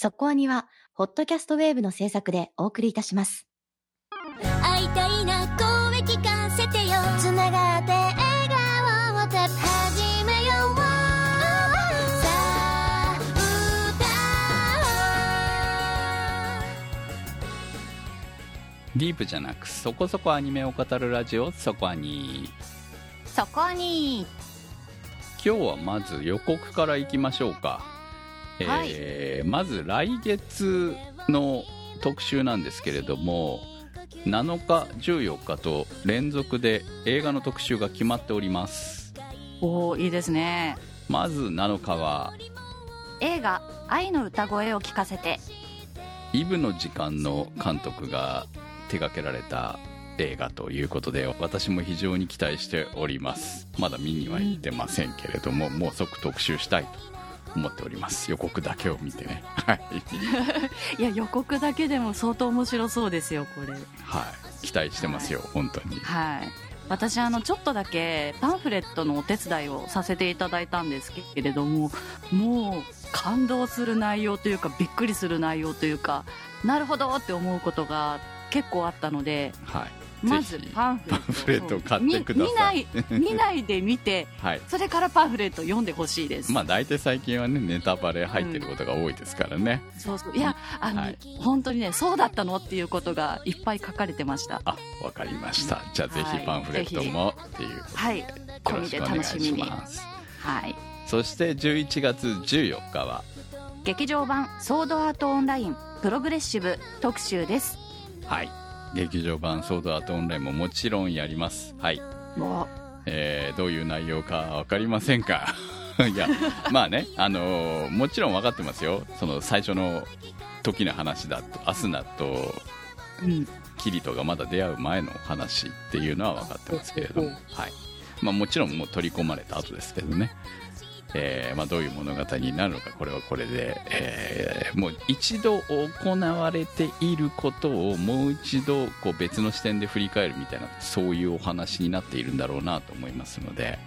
そこアニは、ホットキャストウェーブの制作でお送りいたします。会いたいな声聞かせてよ。つながって笑顔をた始めようさあディープじゃなくそこそこアニメを語るラジオそこアニそこに。今日はまず予告からいきましょうか、えーまず来月の特集なんですけれども7日14日と連続で映画の特集が決まっております。おーいいですね。まず7日は映画「愛の歌声を聞かせて。イブの時間の監督が手掛けられた映画ということで私も非常に期待しております。まだ見には行ってませんけれども、もう即特集したいと思っております。予告だけを見てね。はい、」いや予告だけでも相当面白そうですよこれ。はい、期待してますよ本当に。はい。私あのちょっとだけパンフレットのお手伝いをさせていただいたんですけれどももう感動する内容というかびっくりする内容というかなるほどって思うことが結構あったのではいまずパンフレット。を買ってください。見見ない見ないで見て はい。それからパンフレット読んでほしいです、まあ大体最近はねネタバレ入ってることが多いですからね、そうそう。いやあの、はい。本当にねそうだったのっていうことがいっぱい書かれてました。あわかりました。じゃあぜひパンフレットもっていうことで、はい。よ込みで楽しみすはい。そして11月14日は。劇場版「ソードアートオンラインプログレッシブ」特集です。はい劇場版ソードアートオンラインももちろんやります。はい。もえーどういう内容か分かりませんか？いやまあねあのーもちろん分かってますよ。その最初の時の話だとアスナとキリトがまだ出会う前の話っていうのは分かってますけれども、はい。まあ、もちろんもう取り込まれた後ですけどね、えーまあ、どういう物語になるのかこれはこれで、えーもう一度行われていることをもう一度こう別の視点で振り返るみたいなそういうお話になっているんだろうなと思いますので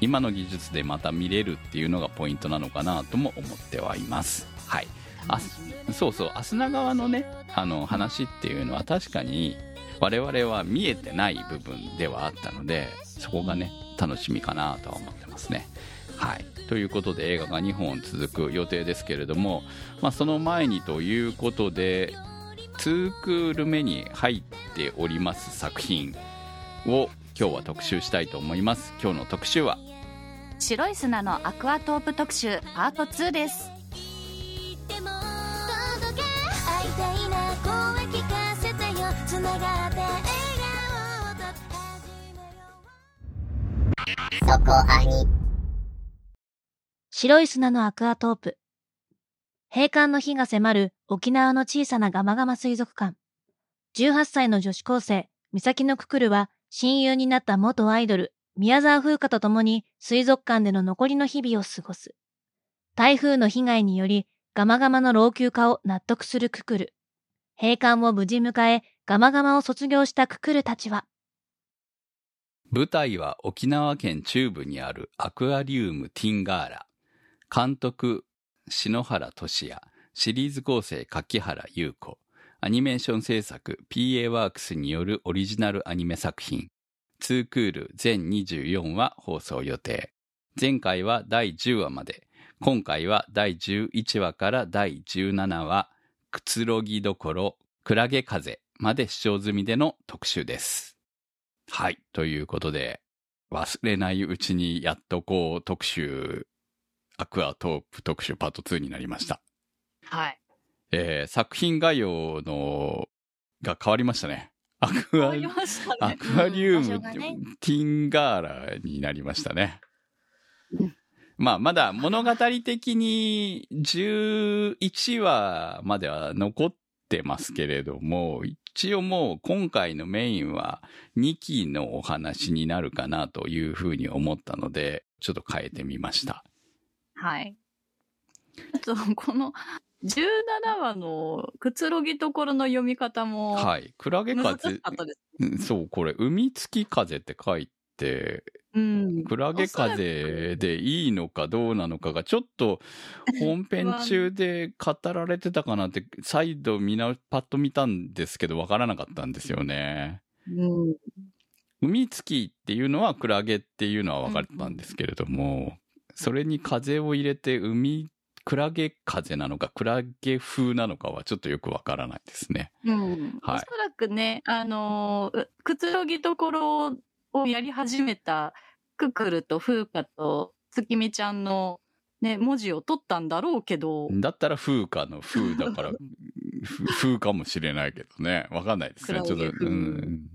今の技術でまた見れるっていうのがポイントなのかなとも思ってはいます。はい。あそうそう。アスナ川のねあの話っていうのは確かに我々は見えてない部分ではあったのでそこがね楽しみかなとは思ってますね。はい。ということで映画が2本続く予定ですけれども、まあ、その前にということで2クール目に入っております作品を今日は特集したいと思います。今日の特集は？白い砂のアクアトープ特集パート2です。そこアニ白い砂のアクアトープ。閉館の日が迫る沖縄の小さなガマガマ水族館。18歳の女子高生、三崎のククルは親友になった元アイドル、宮沢風花と共に水族館での残りの日々を過ごす。台風の被害によりガマガマの老朽化を納得するククル。閉館を無事迎え、ガマガマを卒業したククルたちは、舞台は沖縄県中部にあるアクアリウムティンガーラ。監督、篠原俊也。シリーズ構成、柿原優子。アニメーション制作、PA ワークスによるオリジナルアニメ作品。2クール全24話放送予定。前回は第10話まで。今回は第11話から第17話、くつろぎどころ、クラゲ風まで視聴済みでの特集です。はい。ということで、忘れないうちにやっとこう特集、アクアトープ特集パート2になりました。はいえー作品概要の、が変わりましたね。アクア、わりましたねアクアリウム、ねティンガーラになりましたねうん。まあ、まだ物語的に11話までは残ってますけれども、一応もう今回のメインは2期のお話になるかなというふうに思ったので、ちょっと変えてみました。はいあと この17話のくつろぎところの読み方もはい。クラゲ風そう、これ、海月風って書いって、うん。クラゲ風でいいのかどうなのかがちょっと本編中で語られてたかなって再度みなパッと見たんですけどわからなかったんですよね。うん。海月っていうのはクラゲっていうのは分かったんですけれども、それに風を入れて海クラゲ風なのかクラゲ風なのかはちょっとよくわからないですね。うん。はいおそらくね、あのくつろぎところをやり始めたククルとフーカと月見ちゃんのね、文字を取ったんだろうけど、だったら風化の風だからふ 風かもしれないけどね。わかんないですね。ちょっと、うん。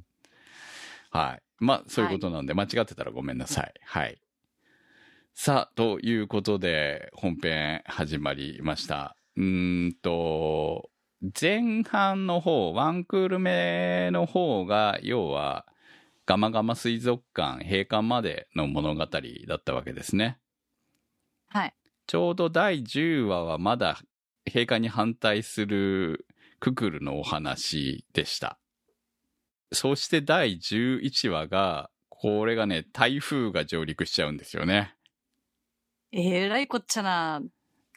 はい。まあ、そういうことなんで、間違ってたらごめんなさい。はい。さあ、ということで、本編始まりました。うーんと、前半の方、ワンクール目の方が、要は、ガマガマ水族館閉館までの物語だったわけですね。はい。ちょうど第10話はまだ閉館に反対するククルのお話でした。そして第11話が、これがね、台風が上陸しちゃうんですよね。えらいこっちゃな、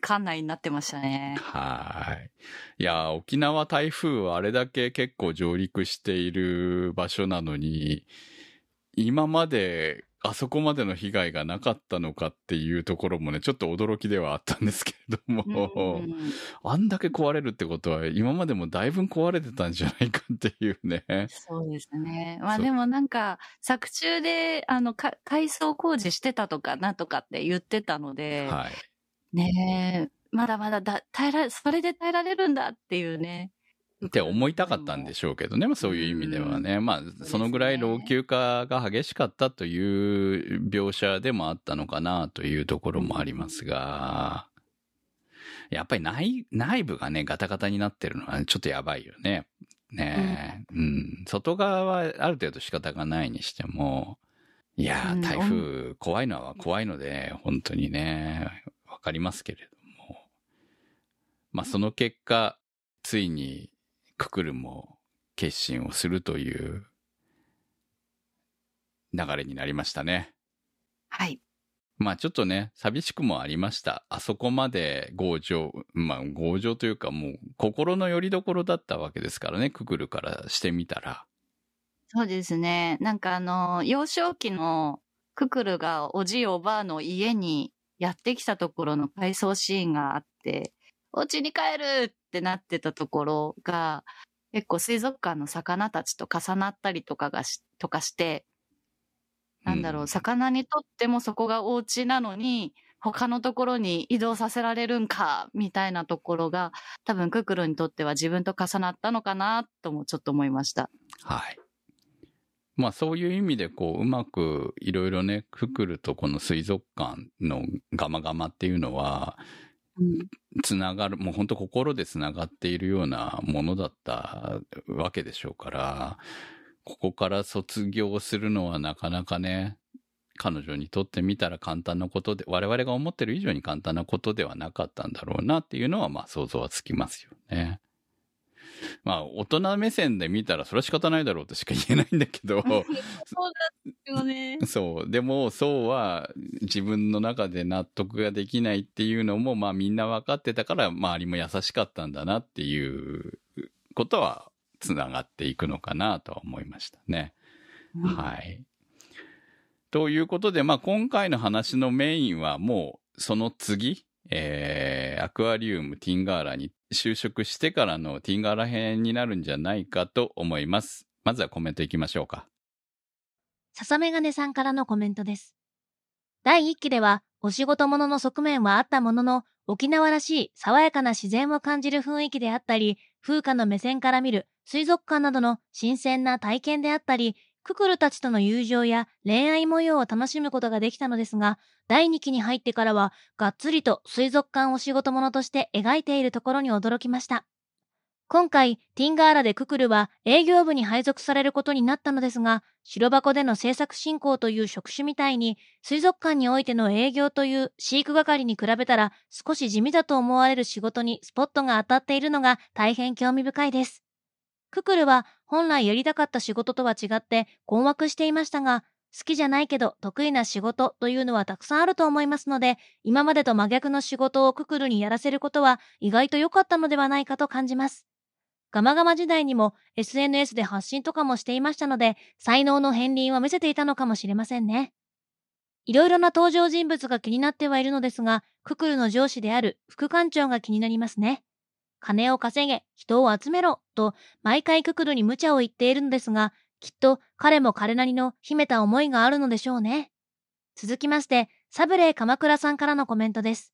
館内になってましたね。はい。いや、沖縄台風はあれだけ結構上陸している場所なのに、今まであそこまでの被害がなかったのかっていうところもね、ちょっと驚きではあったんですけれども、うんあんだけ壊れるってことは、今までもだいぶ壊れてたんじゃないかっていうね。そうですね。まあでもなんか、作中で、あの、か改装工事してたとか、なんとかって言ってたので、はい。ねえ、まだまだだ耐えられ、それで耐えられるんだっていうね。って思いたかったんでしょうけどね、まあ、そういう意味ではね。まあ、そのぐらい老朽化が激しかったという描写でもあったのかなというところもありますが、やっぱり内内部がね、ガタガタになってるのはちょっとやばいよね。ねえ、うん。外側はある程度仕方がないにしても、いや台風怖いのは怖いので、本当にね、わかりますけれども。まあ、その結果、ついにククルも決心をするという流れになりましたね。はい。まあちょっとね、寂しくもありました。あそこまで強情、まあ強情というかもう心の拠り所だったわけですからね、ククルからしてみたら。そうですね。なんかあの、幼少期のククルがおじいおばあの家にやってきたところの回想シーンがあって、お家に帰るってなってたところが、結構水族館の魚たちと重なったりとかがし、とかして、なんだろう、うん魚にとってもそこがお家なのに、他のところに移動させられるんか、みたいなところが、多分ククルにとっては自分と重なったのかな、ともちょっと思いました。はい。まあそういう意味でこう、うまくいろいろね、ククルとこの水族館のガマガマっていうのは、うんつながる、もう本当心でつながっているようなものだったわけでしょうから、ここから卒業するのはなかなかね、彼女にとってみたら簡単なことで、我々が思ってる以上に簡単なことではなかったんだろうなっていうのは、まあ想像はつきますよね。まあ、大人目線で見たらそれは仕方ないだろうとしか言えないんだけど、そうだよね。そう。でも、そうは自分の中で納得ができないっていうのも、まあみんな分かってたから、周りも優しかったんだなっていうことは、つながっていくのかなとは思いましたね。はい。ということで、まあ今回の話のメインはもうその次、えー、アクアリウムティンガーラに就職してからのティンガーラ編になるんじゃないかと思います。まずはコメントいきましょうか。笹メガネさんからのコメントです。第1期では、お仕事者の側面はあったものの、沖縄らしい爽やかな自然を感じる雰囲気であったり、風花の目線から見る水族館などの新鮮な体験であったり、ククルたちとの友情や恋愛模様を楽しむことができたのですが、第2期に入ってからは、がっつりと水族館お仕事者として描いているところに驚きました。今回、ティンガーラでククルは営業部に配属されることになったのですが、白箱での制作進行という職種みたいに、水族館においての営業という飼育係に比べたら少し地味だと思われる仕事にスポットが当たっているのが大変興味深いです。ククルは本来やりたかった仕事とは違って困惑していましたが、好きじゃないけど得意な仕事というのはたくさんあると思いますので、今までと真逆の仕事をククルにやらせることは意外と良かったのではないかと感じます。ガマガマ時代にも SNS で発信とかもしていましたので、才能の片鱗は見せていたのかもしれませんね。いろいろな登場人物が気になってはいるのですが、ククルの上司である副館長が気になりますね。金を稼げ、人を集めろ、と毎回ククルに無茶を言っているのですが、きっと彼も彼なりの秘めた思いがあるのでしょうね。続きまして、サブレー鎌倉さんからのコメントです。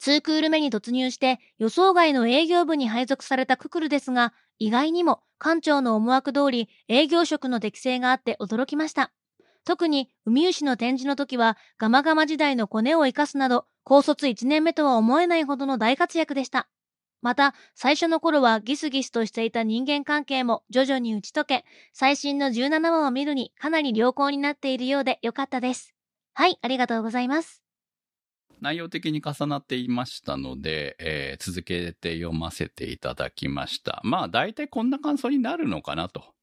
2クール目に突入して予想外の営業部に配属されたククルですが、意外にも館長の思惑通り営業職の適性があって驚きました。特に、海牛の展示の時は、ガマガマ時代のコネを活かすなど、高卒1年目とは思えないほどの大活躍でした。また、最初の頃はギスギスとしていた人間関係も徐々に打ち解け、最新の17話を見るにかなり良好になっているようで良かったです。はい、ありがとうございます。内容的に重なっていましたので、えー続けて読ませていただきました。まあ、大体こんな感想になるのかなと。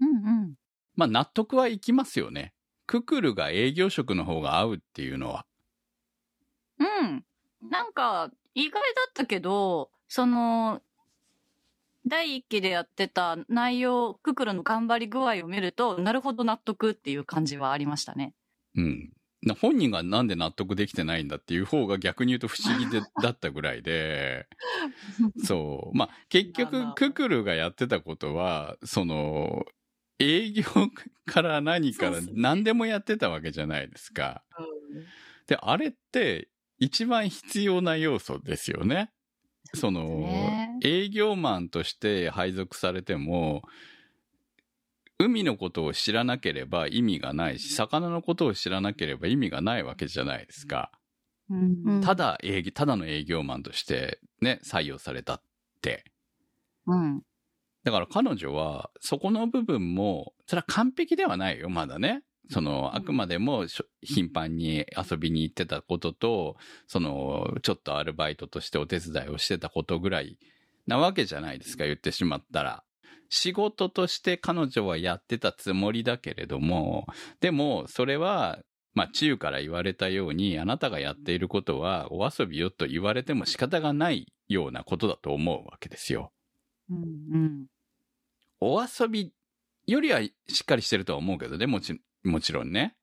うんうん。まあ、納得はいきますよね。ククルが営業職の方が合うっていうのは。うん。なんか、意外だったけど、その、第一期でやってた内容、ククルの頑張り具合を見ると、なるほど納得っていう感じはありましたね。うん。な本人がなんで納得できてないんだっていう方が逆に言うと不思議で だったぐらいで、そう。まあ、結局、ククルがやってたことは、その、営業から何から何でもやってたわけじゃないですか。で、あれって一番必要な要素ですよね。その、ね営業マンとして配属されても、海のことを知らなければ意味がないし、魚のことを知らなければ意味がないわけじゃないですか。うんうんただ営業、ただの営業マンとしてね、採用されたって。うん。だから彼女は、そこの部分も、それは完璧ではないよ、まだね。その、あくまでも頻繁に遊びに行ってたことと、その、ちょっとアルバイトとしてお手伝いをしてたことぐらいなわけじゃないですか、言ってしまったら。仕事として彼女はやってたつもりだけれども、でも、それは、まあ、中から言われたように、あなたがやっていることは、お遊びよと言われても仕方がないようなことだと思うわけですよ。うんうん。お遊びよりはしっかりしてるとは思うけどね、もちもちろんね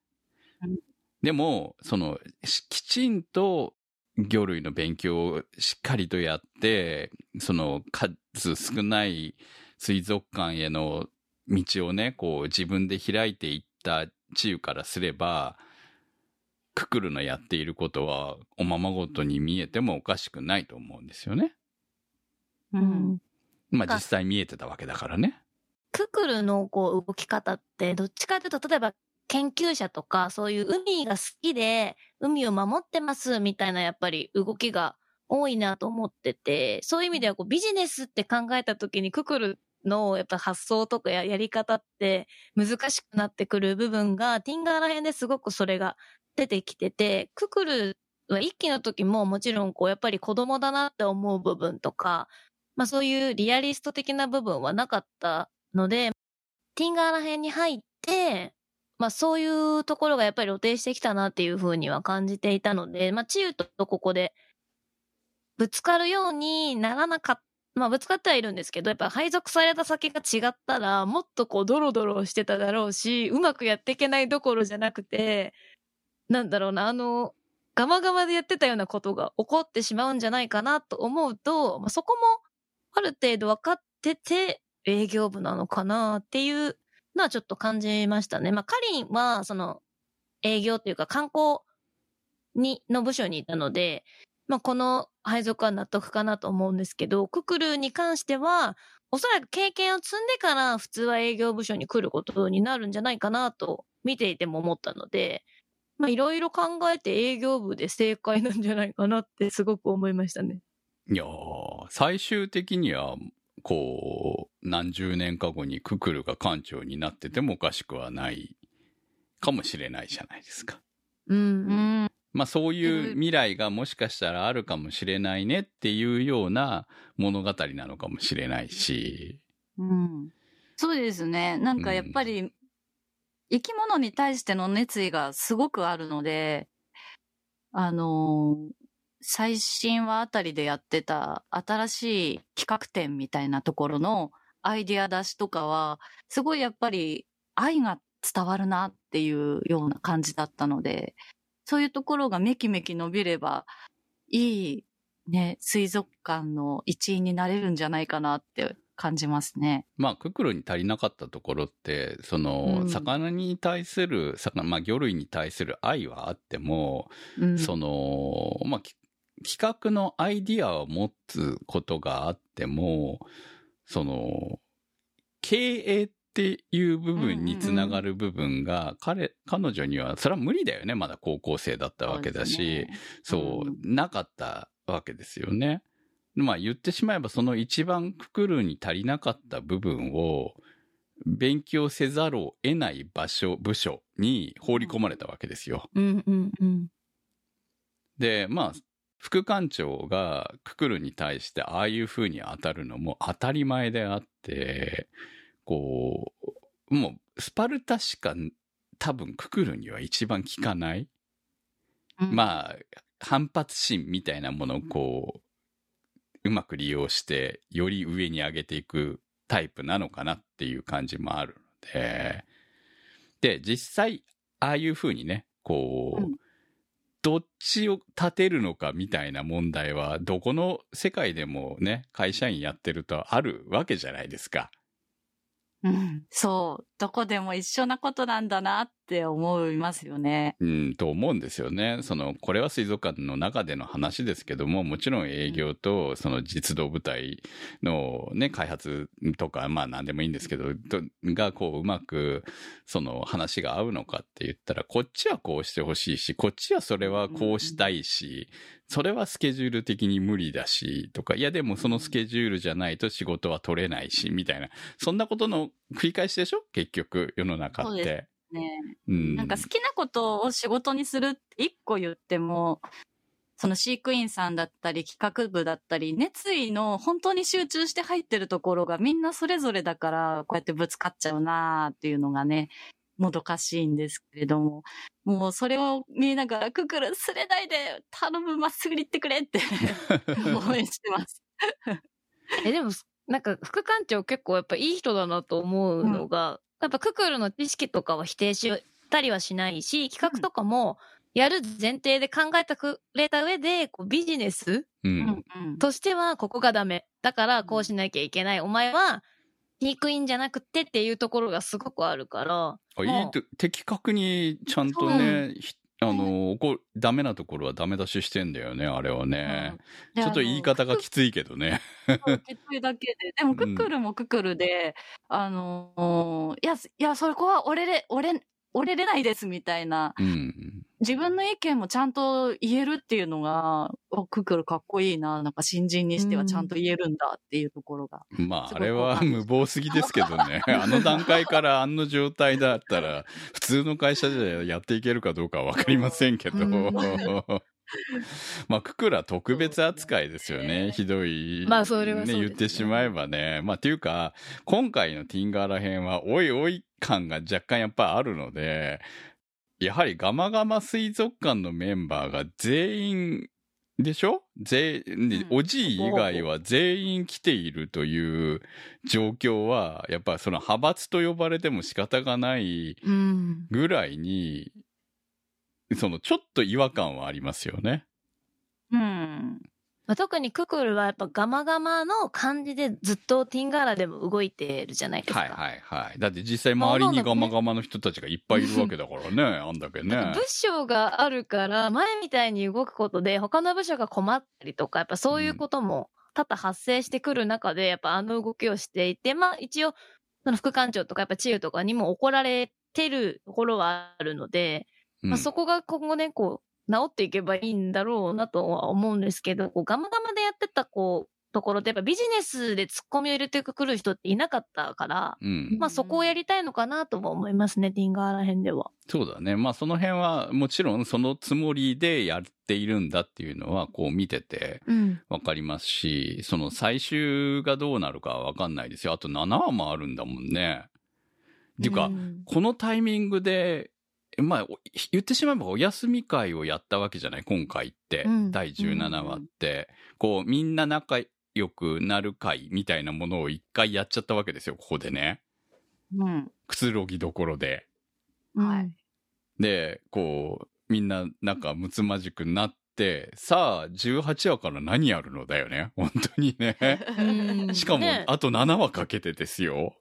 うん。でも、その、しきちんと魚類の勉強をしっかりとやって、その数少ない水族館への道をね、こう自分で開いていった治癒からすれば、ククルのやっていることはおままごとに見えてもおかしくないと思うんですよね。ううんまあ実際見えてたわけだからね。ククルのこう動き方って、どっちかというと、例えば研究者とか、そういう海が好きで、海を守ってますみたいなやっぱり動きが多いなと思ってて、そういう意味ではこうビジネスって考えた時にククルのやっぱ発想とかややり方って難しくなってくる部分が、ティンガーら辺ですごくそれが出てきてて、ククルは一期の時ももちろんこうやっぱり子供だなって思う部分とか、まあそういうリアリスト的な部分はなかったので、ティンガーら辺に入って、まあそういうところがやっぱり露呈してきたなっていうふうには感じていたので、まあチユとここでぶつかるようにならなかった。まあぶつかってはいるんですけど、やっぱ配属された先が違ったら、もっとこうドロドロしてただろうし、うまくやっていけないどころじゃなくて、なんだろうな、あの、ガマガマでやってたようなことが起こってしまうんじゃないかなと思うと、まあ、そこもある程度分かってて営業部なのかなっていうのはちょっと感じましたね。まあ、カリンはその営業っていうか観光に、の部署にいたので、まあ、この配属は納得かなと思うんですけど、ククルに関しては、おそらく経験を積んでから普通は営業部署に来ることになるんじゃないかなと見ていても思ったので、まあいろいろ考えて営業部で正解なんじゃないかなってすごく思いましたね。いやー最終的には、こう、何十年か後にククルが館長になっててもおかしくはないかもしれないじゃないですか。う。うんん。まあそういう未来がもしかしたらあるかもしれないねっていうような物語なのかもしれないし。うん。そうですね。なんかやっぱり、生き物に対しての熱意がすごくあるので、あのー最新話あたりでやってた新しい企画展みたいなところのアイディア出しとかは、すごいやっぱり愛が伝わるなっていうような感じだったので、そういうところがめきめき伸びれば、いいね、水族館の一員になれるんじゃないかなって感じますね。まあ、ククルに足りなかったところって、その、うん魚に対する、魚、まあ、魚類に対する愛はあっても、うん。その、まあ、き企画のアイディアを持つことがあっても、その、経営っていう部分につながる部分が、彼、彼女には、それは無理だよね。まだ高校生だったわけだし、そう、うんなかったわけですよね。まあ言ってしまえばその一番くくるに足りなかった部分を勉強せざるを得ない場所、部署に放り込まれたわけですよ。うんうんうん。で、まあ、副館長がククルに対してああいう風に当たるのも当たり前であって、こう、もうスパルタしか多分ククルには一番効かない。うん、まあ、反発心みたいなものをこう、うまく利用して、より上に上げていくタイプなのかなっていう感じもあるので、で、実際、ああいう風にね、こう、うんどっちを立てるのかみたいな問題は、どこの世界でもね、会社員やってるとあるわけじゃないですか。うん、そう。どこでも一緒なことなんだなって思いますよね。うん、と思うんですよね。その、これは水族館の中での話ですけども、もちろん営業と、その実動部隊のね、開発とか、まあ何でもいいんですけど、とがこううまく、その話が合うのかって言ったら、こっちはこうしてほしいし、こっちはそれはこうしたいし、それはスケジュール的に無理だし、とか、いやでもそのスケジュールじゃないと仕事は取れないし、みたいな、そんなことの繰り返しでしょ？結局、世の中って。ねうん。なんか好きなことを仕事にするって一個言っても、その飼育員さんだったり企画部だったり、熱意の本当に集中して入ってるところがみんなそれぞれだから、こうやってぶつかっちゃうなーっていうのがね、もどかしいんですけれども、もうそれを見ながら、ククルすれないで、頼む、まっすぐに行ってくれって 応援してます。え、でも、なんか、副館長結構やっぱいい人だなと思うのが、やっぱククルの知識とかは否定したりはしないし、企画とかもやる前提で考えてくれた上で、こうビジネスう。うんとしてはここがダメ。だからこうしなきゃいけない。お前は、飼育員じゃなくてっていうところがすごくあるから、あいいと的確にちゃんとね、ひあの、こう、ダメなところはダメ出ししてんだよね、あれはね。でちょっと言い方がきついけどね。きついだけで。でも、クックルもクックルで、あのーいや、いや、そこは折れれ、折れ、折れれないですみたいな、うん。自分の意見もちゃんと言えるっていうのが、おクックルかっこいいな、なんか新人にしてはちゃんと言えるんだっていうところが。まあ、すごいあれは無謀すぎですけどね。あの段階からあの状態だったら、普通の会社じゃやっていけるかどうかはわかりませんけど。うん まあ、ククラ特別扱いですよね。ひどい。まあそれはそうですね。ね言ってしまえばね。まあ、っていうか、今回のティンガーラ編は、おいおい感が若干やっぱあるので、やはりガマガマ水族館のメンバーが全員でしょ？全おじい以外は全員来ているという状況は、やっぱその派閥と呼ばれても仕方がないうん。ぐらいに、そのちょっと違和感はありますよね。うん。まあ、特にククルはやっぱガマガマの感じでずっとティンガーラでも動いてるじゃないですか。はいはいはい。だって実際周りにガマガマの人たちがいっぱいいるわけだからね、あんだけねなんか。部署があるから、前みたいに動くことで、他の部署が困ったりとか、やっぱそういうことも多々発生してくる中で、やっぱあの動きをしていて、まあ一応、その副館長とかやっぱチーフとかにも怒られてるところはあるので、うんまあそこが今後ね、こう、治っていけばいいんだろうなとは思うんですけど、こうガマガマでやってた、こう、ところってやっぱビジネスで突っ込みを入れてくる人っていなかったから、うん。まあそこをやりたいのかなとも思いますね、ティンガーラ編では。そうだね。まあその辺はもちろんそのつもりでやっているんだっていうのはこう見ててうん。わかりますし、その最終がどうなるかはわかんないですよ。あと7話もあるんだもんね。っていうか、んこのタイミングで、まあ、お言ってしまえばお休み会をやったわけじゃない？今回って、うん第17話って、こう、みんな仲良くなる会みたいなものを一回やっちゃったわけですよ、ここでね。うん。くつろぎどころで。はい。で、こう、みんな仲睦まじくなって、さあ、18話から何やるのだよね？本当にね。うん しかも、ねあと7話かけてですよ。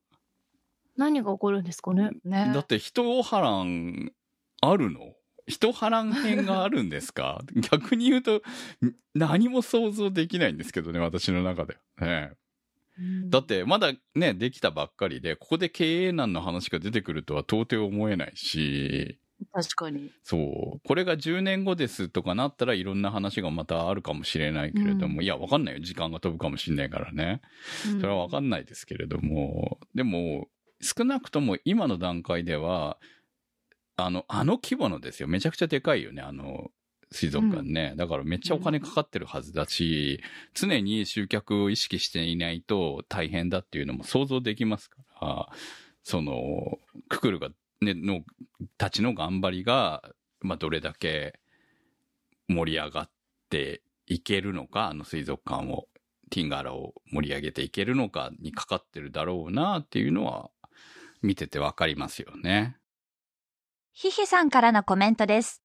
何が起こるんですかね。ね。だって人波乱あるの？人波乱編があるんですか？逆に言うと、ん何も想像できないんですけどね、私の中で。ね、だって、まだね、できたばっかりで、ここで経営難の話が出てくるとは到底思えないし、確かに。そう。これが10年後ですとかなったらいろんな話がまたあるかもしれないけれども、いや、わかんないよ。時間が飛ぶかもしれないからね。それはわかんないですけれども、でも、少なくとも今の段階では、あの、あの規模のですよ。めちゃくちゃでかいよね、あの、水族館ね。だからめっちゃお金かかってるはずだし、常に集客を意識していないと大変だっていうのも想像できますから、その、ククルが、ね、の、たちの頑張りが、まあ、どれだけ盛り上がっていけるのか、あの水族館を、ティンガーラを盛り上げていけるのかにかかってるだろうなっていうのは、見ててわかりますよね。ひひさんからのコメントです。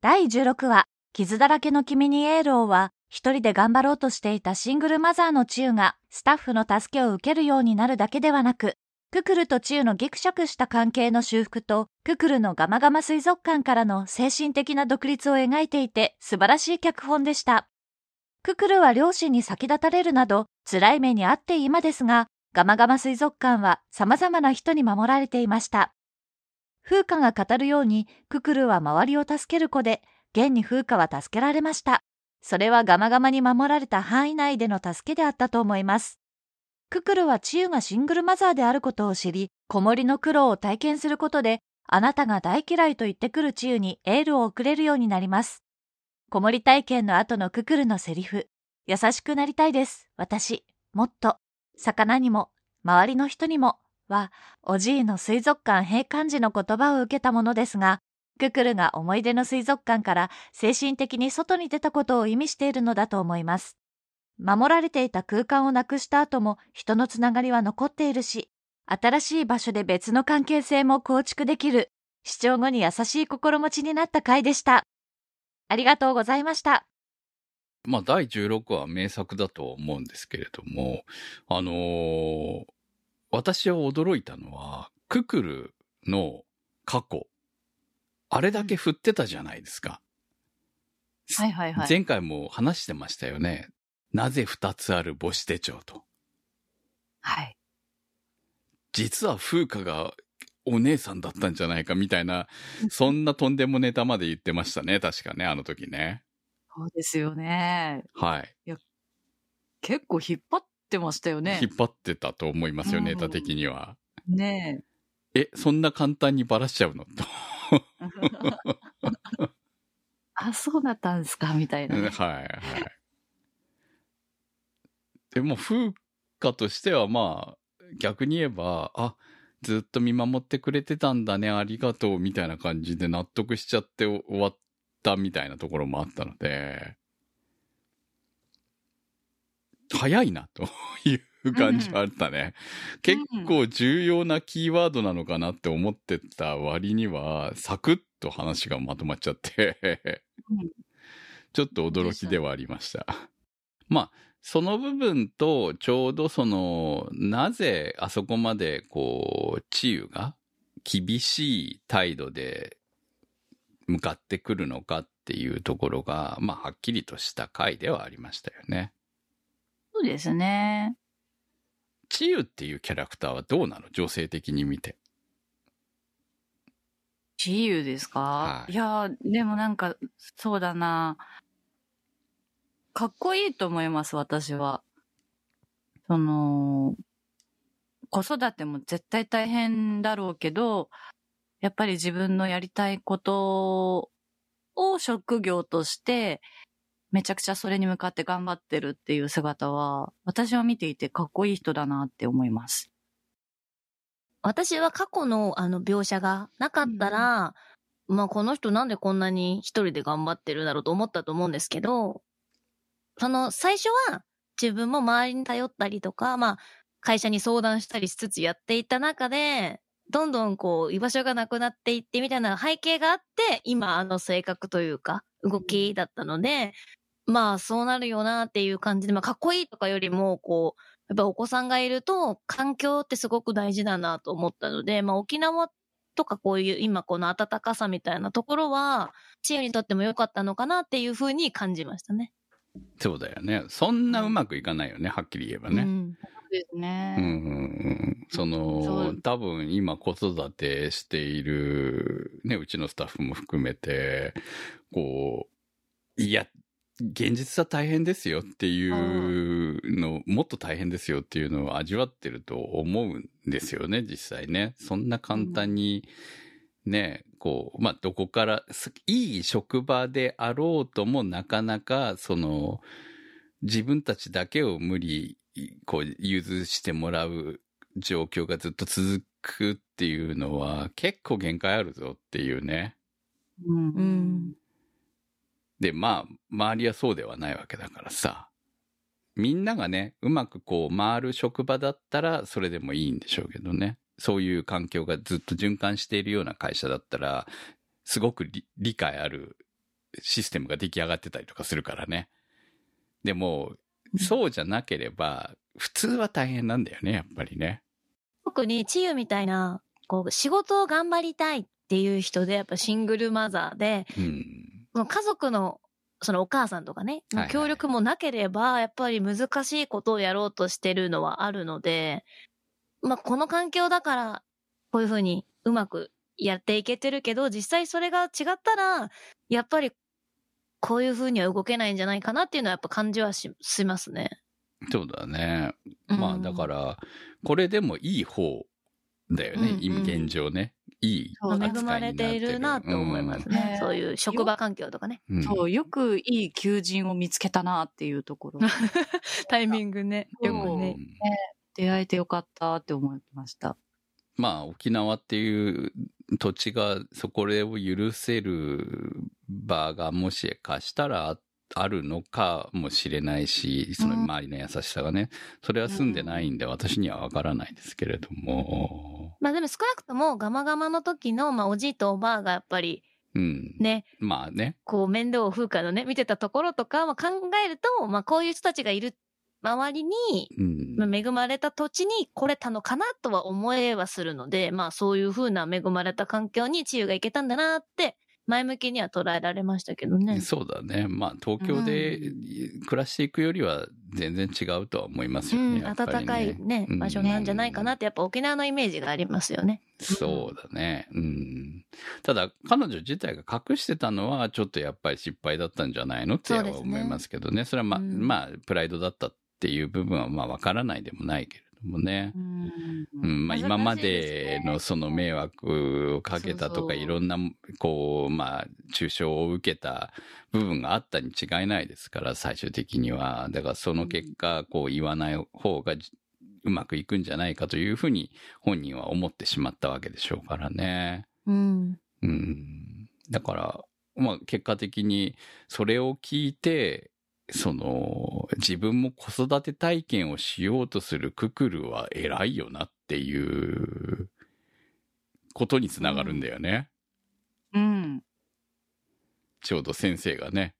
第16話、傷だらけの君にエールをは、一人で頑張ろうとしていたシングルマザーのチューが、スタッフの助けを受けるようになるだけではなく、ククルとチューのギクシャクした関係の修復と、ククルのガマガマ水族館からの精神的な独立を描いていて、素晴らしい脚本でした。ククルは両親に先立たれるなど、辛い目にあって今ですが、ガマガマ水族館は様々な人に守られていました。風花が語るように、ククルは周りを助ける子で、現に風花は助けられました。それはガマガマに守られた範囲内での助けであったと思います。ククルはチユがシングルマザーであることを知り、子守の苦労を体験することで、あなたが大嫌いと言ってくるチユにエールを送れるようになります。子守体験の後のククルのセリフ、優しくなりたいです、私、もっと、魚にも、周りの人にも、は、おじいの水族館閉館時の言葉を受けたものですが、ククルが思い出の水族館から精神的に外に出たことを意味しているのだと思います。守られていた空間をなくした後も人のつながりは残っているし、新しい場所で別の関係性も構築できる、視聴後に優しい心持ちになった回でした。ありがとうございました。まあ、第16話は名作だと思うんですけれども、あのー私は驚いたのは、ククルの過去、あれだけ振ってたじゃないですか。はいはいはい。前回も話してましたよね。なぜ二つある母子手帳と。はい。実は風花がお姉さんだったんじゃないかみたいな、そんなとんでもネタまで言ってましたね。確かね、あの時ね。そうですよね。はい。結構引っ張ってましたよね引。っ張ってたと思いますよ、うんネタ的には。ねえ、そんな簡単にバラしちゃうの？と。え。あ、そうだったんですかみたいなね。はいはい。でも、風花としてはまあ、逆に言えば、あ、ずっと見守ってくれてたんだね、ありがとう、みたいな感じで納得しちゃって終わったみたいなところもあったので、早いな、という感じはあったね。結構重要なキーワードなのかなって思ってた割には、サクッと話がまとまっちゃって、うんちょっと驚きではありました。まあ、その部分と、ちょうどその、なぜあそこまで、こう、治癒が厳しい態度で向かってくるのかっていうところが、まあ、はっきりとした回ではありましたよね。そうですね。治癒っていうキャラクターはどうなの？女性的に見て。自由ですか、はいい、やー、でもなんか、そうだな。かっこいいと思います、私は。その、子育ても絶対大変だろうけど、やっぱり自分のやりたいことを職業として、めちゃくちゃそれに向かって頑張ってるっていう姿は、私は見ていてかっこいい人だなって思います。私は過去のあの描写がなかったら、まあこの人なんでこんなに一人で頑張ってるだろうと思ったと思うんですけど、その最初は自分も周りに頼ったりとか、まあ会社に相談したりしつつやっていった中で、どんどんこう居場所がなくなっていってみたいな背景があって、今あの性格というか動きだったので、まあそうなるよなっていう感じで、まあかっこいいとかよりも、こう、やっぱお子さんがいると環境ってすごく大事だなと思ったので、まあ沖縄とかこういう今この暖かさみたいなところは、チームにとっても良かったのかなっていうふうに感じましたね。そうだよね。そんなうまくいかないよね、はっきり言えばね。うんそうですね。うんうんうん、その多分今子育てしている、ね、うちのスタッフも含めてこういや現実は大変ですよっていうのもっと大変ですよっていうのを味わってると思うんですよね実際ねそんな簡単にねこうまあどこからいい職場であろうともなかなかその自分たちだけを無理こう融通してもらう状況がずっと続くっていうのは結構限界あるぞっていうね。うんうんで、まあ、周りはそうではないわけだからさ。みんながね、うまくこう回る職場だったらそれでもいいんでしょうけどね。そういう環境がずっと循環しているような会社だったら、すごく理理解あるシステムが出来上がってたりとかするからね。でも、そうじゃなければ、普通は大変なんだよね、やっぱりね。特にチユみたいな、こう仕事を頑張りたいっていう人で、やっぱシングルマザーで、うん。家族のそのお母さんとかね、協力もなければ、やっぱり難しいことをやろうとしてるのはあるので、まあ、この環境だから、こういうふうにうまくやっていけてるけど、実際それが違ったら、やっぱり、こういうふうには動けないんじゃないかなっていうのはやっぱ感じはししますね。そうだね。まあ、だから、これでもいい方だよね、うん今現状ね。いいそう恵。まれているなって思いますね。うんそういう職場環境とかね。うん。そう、よくいい求人を見つけたなっていうところ。タイミングね。よくうんね。出会えてよかったって思いました。まあ、沖縄っていう土地が、そこを許せる場がもしかしたらああるのかもしれないし、その周りの優しさがね、それは住んでないんで私にはわからないですけれども、まあでも少なくともガマガマの時の、まあおじいとおばあがやっぱりうん。ね、まあね。こう面倒を風花のね、見てたところとか、まあ、考えると、まあこういう人たちがいる周りに、うん。まあ、恵まれた土地に来れたのかなとは思えはするので、まあそういう風な恵まれた環境に治癒がいけたんだなって、前向きには捉えられましたけどね。そうだね。まあ、東京で暮らしていくよりは全然違うとは思いますよね。うん、暖かいね、うん場所なんじゃないかなって、やっぱ沖縄のイメージがありますよね。そうだね。うん。ただ、彼女自体が隠してたのは、ちょっとやっぱり失敗だったんじゃないのって思いますけどね。それはまあ、うんまあ、プライドだったっていう部分は、まあ、わからないでもないけれどもね。うん、まあ、今までのその迷惑をかけたとか、いろんな、こう、まあ、中傷を受けた部分があったに違いないですから、最終的には。だから、その結果、こう、言わない方がじうまくいくんじゃないかというふうに、本人は思ってしまったわけでしょうからね。うん。うん。だから、まあ、結果的に、それを聞いて、その、自分も子育て体験をしようとするククルは偉いよなっていうことにつながるんだよね。うん。ちょうど先生がね、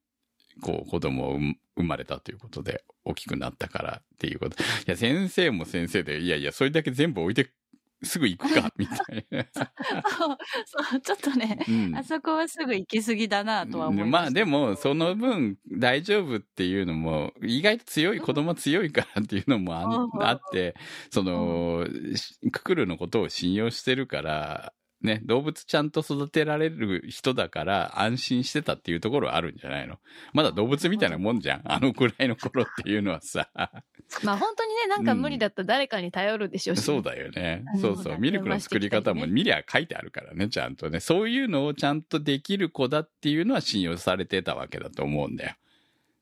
こう子供を産生まれたということで大きくなったからっていうこと。いや、先生も先生で、いやいや、それだけ全部置いてすぐ行くか、みたいな。そう、ちょっとね、うん。あそこはすぐ行き過ぎだなとは思いま。まあでも、その分大丈夫っていうのも、意外と強い、子供強いからっていうのもあって、その、しククルのことを信用してるから、ね、動物ちゃんと育てられる人だから安心してたっていうところはあるんじゃないの？まだ動物みたいなもんじゃん。あのくらいの頃っていうのはさ。まあ本当にね、なんか無理だったら誰かに頼るでしょうし、そうだよねう。んそうそう。ミルクの作り方も見りゃ書いてあるからね、ちゃんとね。そういうのをちゃんとできる子だっていうのは信用されてたわけだと思うんだよ。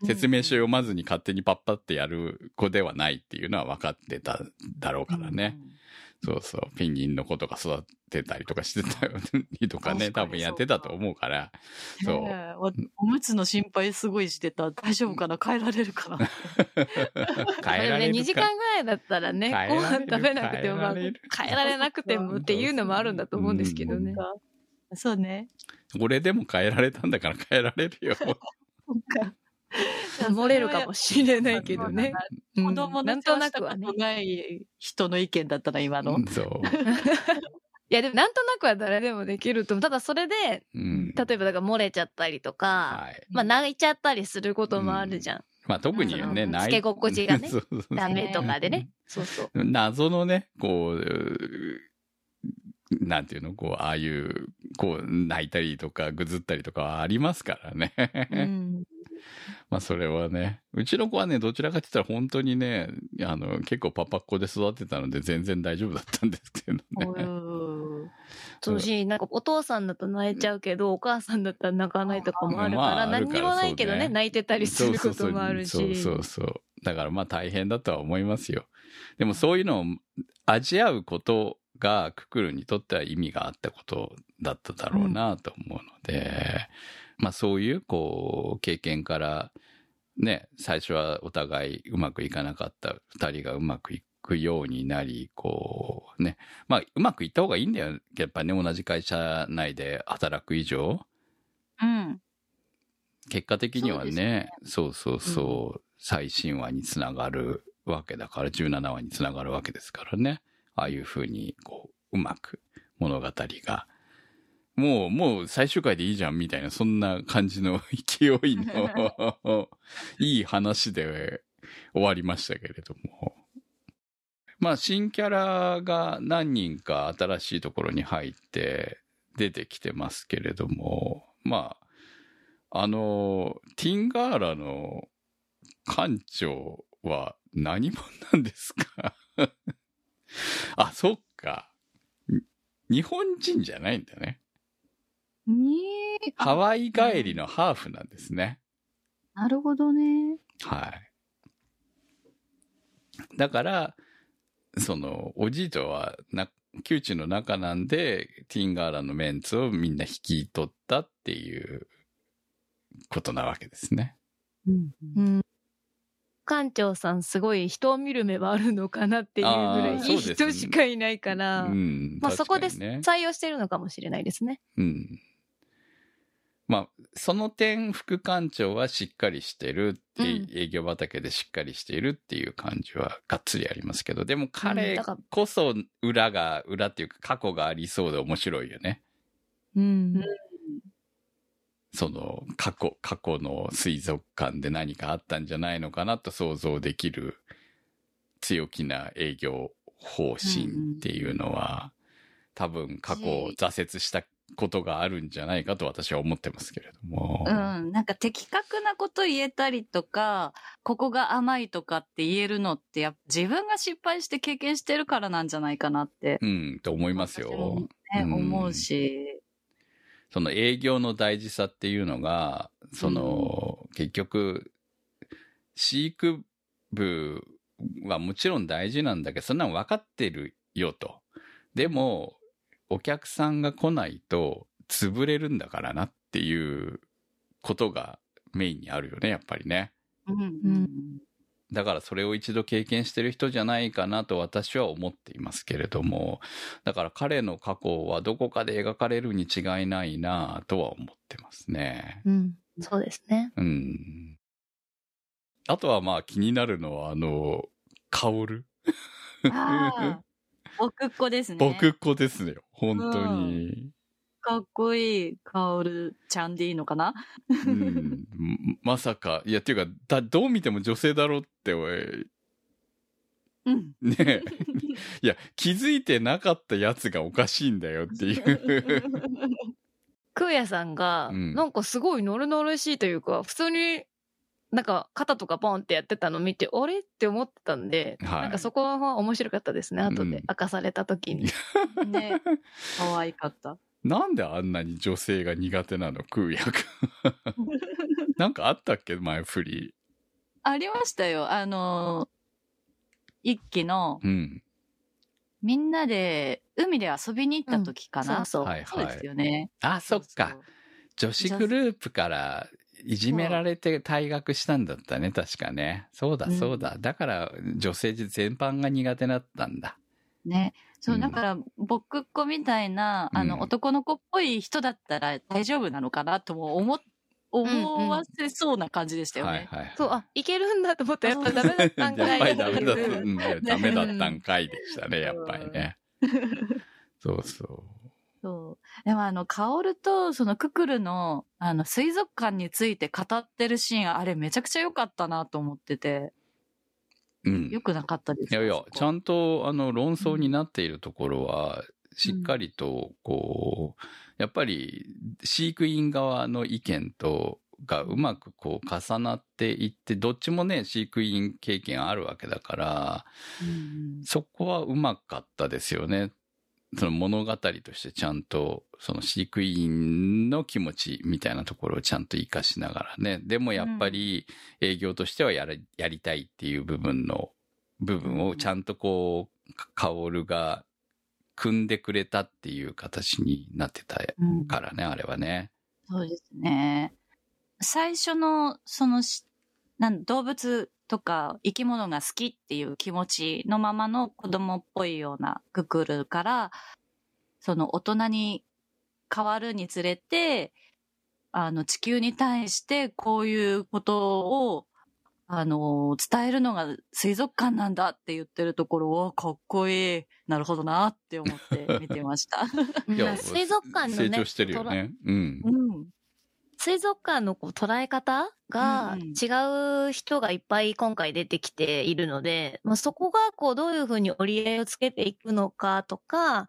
説明書読まずに勝手にパッパってやる子ではないっていうのは分かってただろうからね。そうそう。ペンギンの子とか育てたりとかしてたりとかね、多分やってたと思うから。そう。ねえおおむつの心配すごいしてた。大丈夫かな？変えられるかな？変えられるか2時間ぐらいだったらね、ご飯食べなくても、まあ変えられなくてもっていうのもあるんだと思うんですけどね。そうね。俺でも変えられたんだから変えられるよ。漏れるかもしれないけどね。うん子供のなんとなくはね世話したこと。ない人の意見だったな、今の。そう。いや、でもなんとなくは誰でもできると思う。ただそれで、うん。例えばだから漏れちゃったりとか、はい。まあ泣いちゃったりすることもあるじゃん。まあ特にね、うんないつけ心地がね ダメとかでね。そうそう。謎のね、こう、う なんていうの、こう、ああいう、こう、泣いたりとか、ぐずったりとかはありますからね。うん。まあ、それはね、うちの子はね、どちらかって言ったら本当にね、あの、結構パパっ子で育てたので全然大丈夫だったんですけどね。うん そうし、なんかお父さんだと泣いちゃうけど、お母さんだったら泣かないとかもあるから、まあ何にもないけどね、ね泣いてたりすることもあるし。そうそうそう。だからまあ大変だとは思いますよ。でもそういうのを味合うことがククルにとっては意味があったことだっただろうなと思うので、まあそういうこう経験からね、最初はお互いうまくいかなかった二人がうまくいくようになり、こうね、まあうまくいった方がいいんだよ。やっぱね、同じ会社内で働く以上。うん。結果的にはそうね、そうそうそう、最新話につながるわけだから、17話につながるわけですからね。ああいう風に、こう、うまく物語が、もう、もう最終回でいいじゃんみたいな、そんな感じの勢いの、いい話で終わりましたけれども。まあ、新キャラが何人か新しいところに入って出てきてますけれども、まあ、あの、ティンガーラの館長は何者なんですか？あ、そっか。に日本人じゃないんだね。にハワイ帰りのハーフなんですね。なるほどね。はい。だから、その、おじいとはな、窮地の中なんで、ティンガーラのメンツをみんな引き取ったっていうことなわけですね。うんうん。館長さんすごい人を見る目はあるのかなっていうぐらいいい人しかいないから、うん。まあそこで採用してるのかもしれないですね。うん。まあ、その点、副館長はしっかりしてるって、うん営業畑でしっかりしているっていう感じはがっつりありますけど、でもうん彼こそ裏が、裏っていうか過去がありそうで面白いよね。うん。その過去、過去の水族館で何かあったんじゃないのかなと想像できる強気な営業方針っていうのは、多分過去挫折したことがあるんじゃないかと私は思ってますけれども。うん。なんか的確なこと言えたりとか、ここが甘いとかって言えるのって、やっぱ自分が失敗して経験してるからなんじゃないかなって、うん、と思いますよ。ねうん思うし。その営業の大事さっていうのが、その、結局、飼育部はもちろん大事なんだけど、そんなの分かってるよと。でも、お客さんが来ないと潰れるんだからなっていうことがメインにあるよね、やっぱりね。うん。だからそれを一度経験してる人じゃないかなと私は思っていますけれども、だから彼の過去はどこかで描かれるに違いないなとは思ってますね。うん。そうですね。うん。あとはまあ気になるのはあの、カオル。ああ。僕っ子ですね。僕っ子ですね。本当に。かっこいい、カオルちゃんでいいのかな？うん。まさか、いや、っていうか、だ、どう見ても女性だろうって、おいうん。ねえ。いや、気づいてなかったやつがおかしいんだよっていう。空也さんが、うんなんかすごいノルノルしいというか、普通に、なんか肩とかポンってやってたの見て、あれ？って思ってたんで、はいなんかそこは面白かったですね、後うんで明かされた時に。ね。可愛かった。なんであんなに女性が苦手なの？空也くん。なんかあったっけ？前振り。ありましたよ。あの、一期のうん。みんなで海で遊びに行った時かな。そうそう。はいそうですよね。あ、そっか。女子グループからいじめられて退学したんだったね、確かね。そうだ、うんそうだ。だから、女性全般が苦手だったんだ。ね。そうう、んだから、僕っ子みたいな、あの、うん男の子っぽい人だったら大丈夫なのかなとも思っ、思わせそうな感じでしたよね。はいはい。そう、あ、いけるんだと思ったらやっぱダメだったんかい。やっぱりダメだった、んダメだったんかいでしたね、やっぱりね。そうそう。そう。でもあの、カオルとそのククルの、あの、水族館について語ってるシーン、あれめちゃくちゃ良かったなと思ってて、うん。良くなかったですいやいや、ちゃんんと、あの、論争になっているところは、しっかりと、こう、やっぱり、飼育員側の意見と、がうまくこう重なっていって、どっちもね、飼育員経験あるわけだから、そこはうまかったですよね。その物語としてちゃんと、その飼育員の気持ちみたいなところをちゃんと活かしながらね。でもやっぱり営業としてはやり、やりたいっていう部分の、部分をちゃんとこう、カオルが組んでくれたっていう形になってたからね、あれはね。そうですね。最初の、その、なん動物とか生き物が好きっていう気持ちのままの子供っぽいようなククルから、その大人に変わるにつれて、あの地球に対してこういうことを、あの、伝えるのが水族館なんだって言ってるところを、かっこいい。なるほどなって思って見てました。水族館のね、成長してるよね。うん。うん。水族館のこう捉え方が違う人がいっぱい今回出てきているので、まあ、そこがこうどういうふうに折り合いをつけていくのかとか、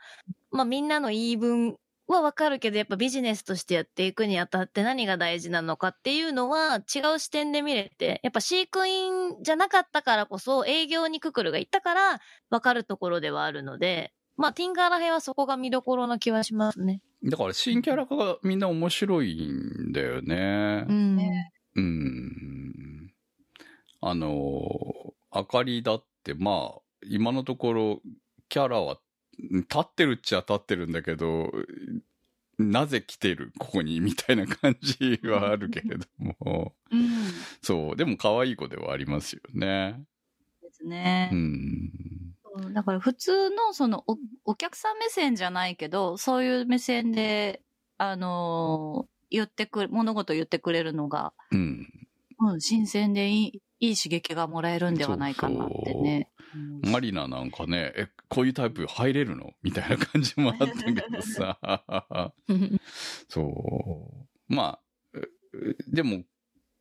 まあみんなの言い分はわかるけど、やっぱビジネスとしてやっていくにあたって何が大事なのかっていうのは違う視点で見れて、やっぱ飼育員じゃなかったからこそ営業にククルが行ったからわかるところではあるので、まあティンガーラ編はそこが見どころな気はしますね。だから新キャラがみんな面白いんだよね。うん。ねうん。あの、あかりだって、まあ、今のところ、キャラは、立ってるっちゃ立ってるんだけど、なぜ来てるここにみたいな感じはあるけれども。うん。そう。でも可愛い子ではありますよね。ですね。うん。そうだから普通のそのおお客さん目線じゃないけど、そういう目線で、あのー言ってくる、物事を言ってくれるのが、うん。うん、新鮮でいい、いい刺激がもらえるんではないかなってね。うんマリナなんかね、え、こういうタイプ入れるの？みたいな感じもあったけどさ。そう。まあ、えでも、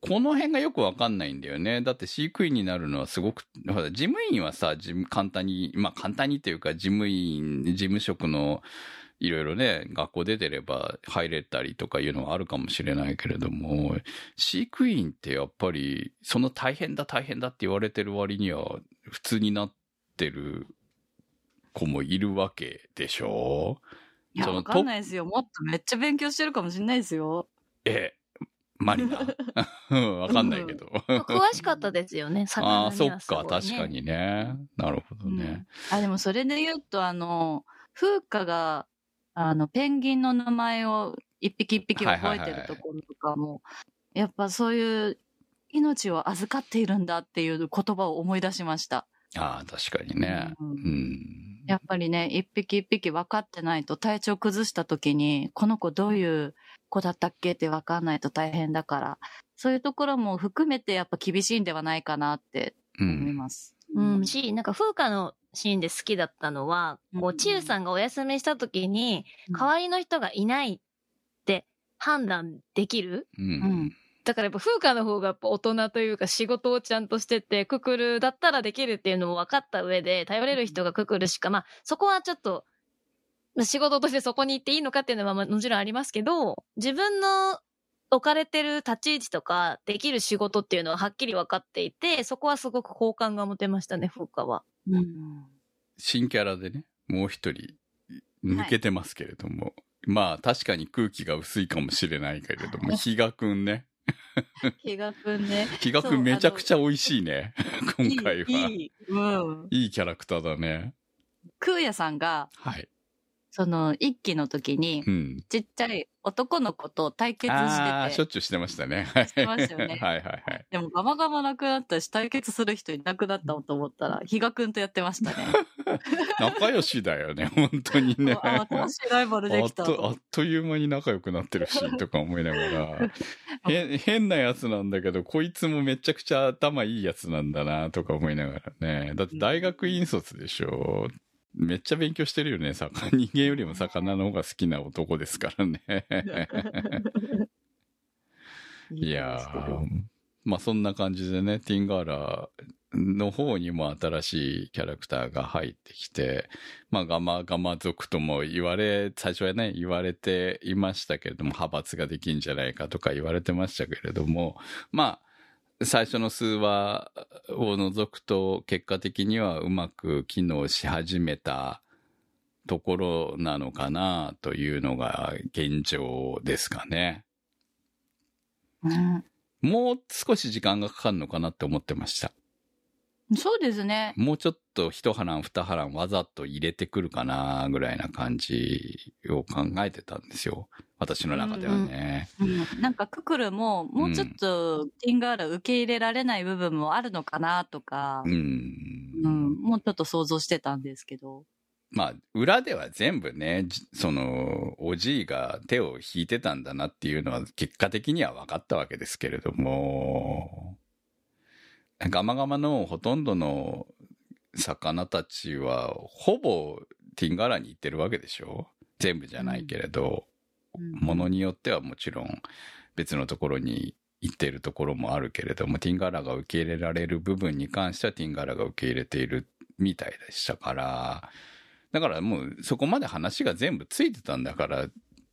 この辺がよくわかんないんだよね。だって飼育員になるのはすごく、ほら、事務員はさ、事務簡単に、まあ簡単にっていうか、事務員、事務職の、いろいろね、学校出てれば入れたりとかいうのはあるかもしれないけれども、飼育員ってやっぱり、その大変だ大変だって言われてる割には、普通になってる子もいるわけでしょ？いや、わかんないですよ。もっとめっちゃ勉強してるかもしれないですよ。え、マリナうんわかんないけど。詳しかったですよね、ああ、そっか、確か。にね。なるほどね。あ、でもそれで言うと、あの、風花が、あの、ペンギンの名前を一匹一匹覚えてるところとかも、やっぱそういう命を預かっているんだっていう言葉を思い出しました。ああ、確かにね。うんうん。やっぱりね、一匹一匹分かってないと体調崩した時に、この子どういう子だったっけって分かんないと大変だから、そういうところも含めてやっぱ厳しいんではないかなってう思いん。ます。うん、し、なんか風花のシーンで好きだったのは、こうん。う、ちゆさんがお休みした時に、うん。代わりの人がいないって判断できる？ううん。ん。だからやっぱ風花の方がやっぱ大人というか仕事をちゃんとしてて、ククルだったらできるっていうのも分かった上で、頼れる人がククルしか、まあ、そこはちょっと、まあ仕事としてそこに行っていいのかっていうのはまあもちろんありますけど、自分の置かれてる立ち位置とか、できる仕事っていうのははっきり分かっていて、そこはすごく好感が持てましたね、風花は。うん新キャラでね、もう一人抜けてますけれども。まあ、確かに空気が薄いかもしれないけれども、比嘉くんね。比嘉くんね。比嘉くんめちゃくちゃ美味しいね。今回は。いい、いいうん。いいキャラクターだね。クーヤさんが、はい。その、一期の時にう、ん。ちっちゃい男の子と対決ああ、して、してょっちゅうしてましたね。はい。してましたよね はいはいはい。でもガマガマなくなったし、対決する人いなくなったと思ったら、比嘉くんとやってましたね。仲良しだよね、本当にね。あ、新しいライバルであっきた。とあっという間に仲良くなってるし、とか思いながら、へ変なやつなんだけど、こいつもめちゃくちゃ頭いいやつなんだな、とか思いながらね。だって大学院卒でしょ。めっちゃ勉強してるよね。魚 人間よりも魚の方が好きな男ですからね。いやー、まあそんな感じでね、ティンガーラの方にも新しいキャラクターが入ってきて、まあガマガマ族とも言われ、最初はね、言われていましたけれども、派閥ができんじゃないかとか言われてましたけれども、まあ、最初の数話を除くと、結果的にはうまく機能し始めたところなのかなというのが現状ですかね。うんもう少し時間がかかるのかなって思ってました。そうですね。もうちょっと一波乱二波乱わざと入れてくるかなぐらいな感じを考えてたんですよ。私の中ではね。うんなんかククルも、もうちょっとティンガーラ受け入れられない部分もあるのかなとかう、ん。うん、もうちょっと想像してたんですけど。まあ、裏では全部ね、じその、おじいが手を引いてたんだなっていうのは結果的には分かったわけですけれども、ガマガマのほとんどの魚たちは、ほぼティンガラに行ってるわけでしょ？全部じゃないけれど、ものによってはもちろん別のところに行っているところもあるけれども、ティンガラが受け入れられる部分に関してはティンガラが受け入れているみたいでしたから、だからもうそこまで話が全部ついてたんだから、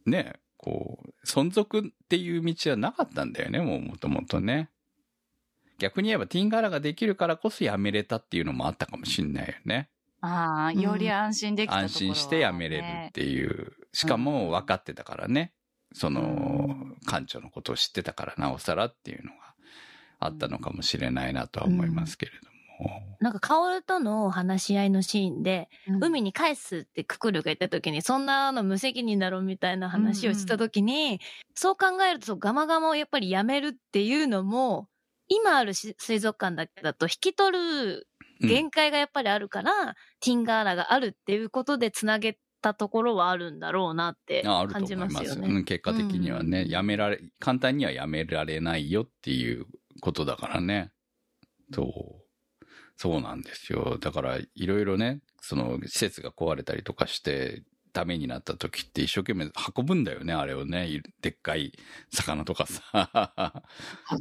ね、こう、存続っていう道はなかったんだよね、もうもともとね。逆に言えばティンガラができるからこそやめれたっていうのもあったかもしんないよね。ああ、より安心できたところは、安心してやめれるっていう。しかも分かってたからね。その、館長のことを知ってたからなおさらっていうのがあったのかもしれないなとは思いますけれども。なんか、カオルとの話し合いのシーンで、うん海に返すってククルが言った時に、そんなの無責任だろみたいな話をした時に、そう考えると、ガマガマをやっぱりやめるっていうのも、今あるし水族館だけだと引き取る限界がやっぱりあるから、ティンガーラがあるっていうことでつなげたところはあるんだろうなって感じますよね。うん結果的にはね、やめられ、簡単にはやめられないよっていうことだからね。そう。そうなんですよ。だから、いろいろね、その、施設が壊れたりとかして、ダメになった時って一生懸命運ぶんだよね、あれをね。いでっかい魚とかさ。あ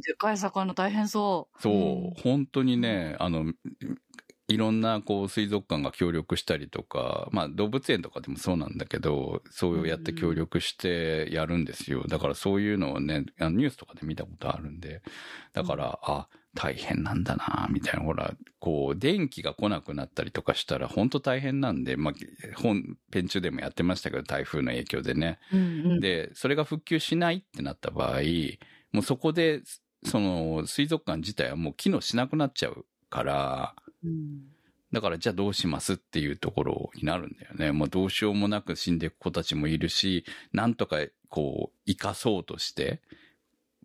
でかい魚大変そう。そう、うん本当にね、あの、いろんなこう水族館が協力したりとか、まあ動物園とかでもそうなんだけど、そうやって協力してやるんですよ。だからそういうのをね、あのニュースとかで見たことあるんで、だから、あ、大変なんだな、みたいな、ほら、こう、電気が来なくなったりとかしたら本当大変なんで、まあ、本編中でもやってましたけど、台風の影響でね。うんうん。で、それが復旧しないってなった場合、もうそこで、その水族館自体はもう機能しなくなっちゃうから、うんだからじゃあどうしますっていうところになるんだよね。もうどうしようもなく死んでいく子たちもいるし、なんとかこう、生かそうとして、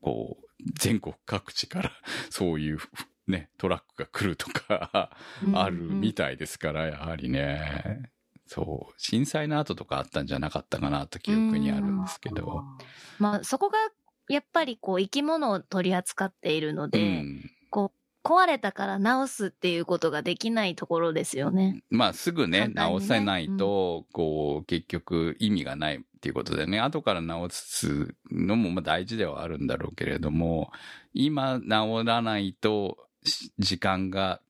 こう、全国各地から そういうね、トラックが来るとか、うんあるみたいですから、やはりね。そう。震災の後とかあったんじゃなかったかなと記憶にあるんですけど。まあ、そこが、やっぱりこう、生き物を取り扱っているのうで、ん。こう、壊れたから直すっていうことができないところですよね。まあすぐね、ね直せないと、こう、結局意味がないっていうことでね、後から直すのもまあ大事ではあるんだろうけれども、今直らないとし時間が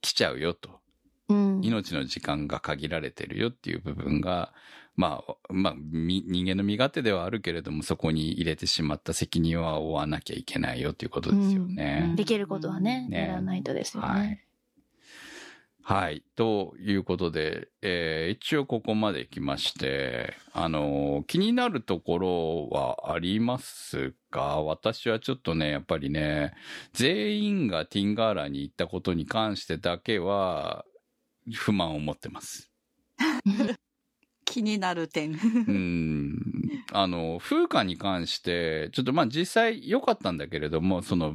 来ちゃうよと。うん。命の時間が限られてるよっていう部分が、まあ、まあ、み人間の身勝手ではあるけれども、そこに入れてしまった責任は負わなきゃいけないよっていうことですよね。うんできることはね、ねやらないとですよはいね。。はい。ということで、えー一応ここまで来まして、あのー気になるところはありますが、私はちょっとね、やっぱりね、全員がティンガーラに行ったことに関してだけは、不満を持ってます。気になる点。うん。あの、風花に関して、ちょっとまあ実際良かったんだけれども、その、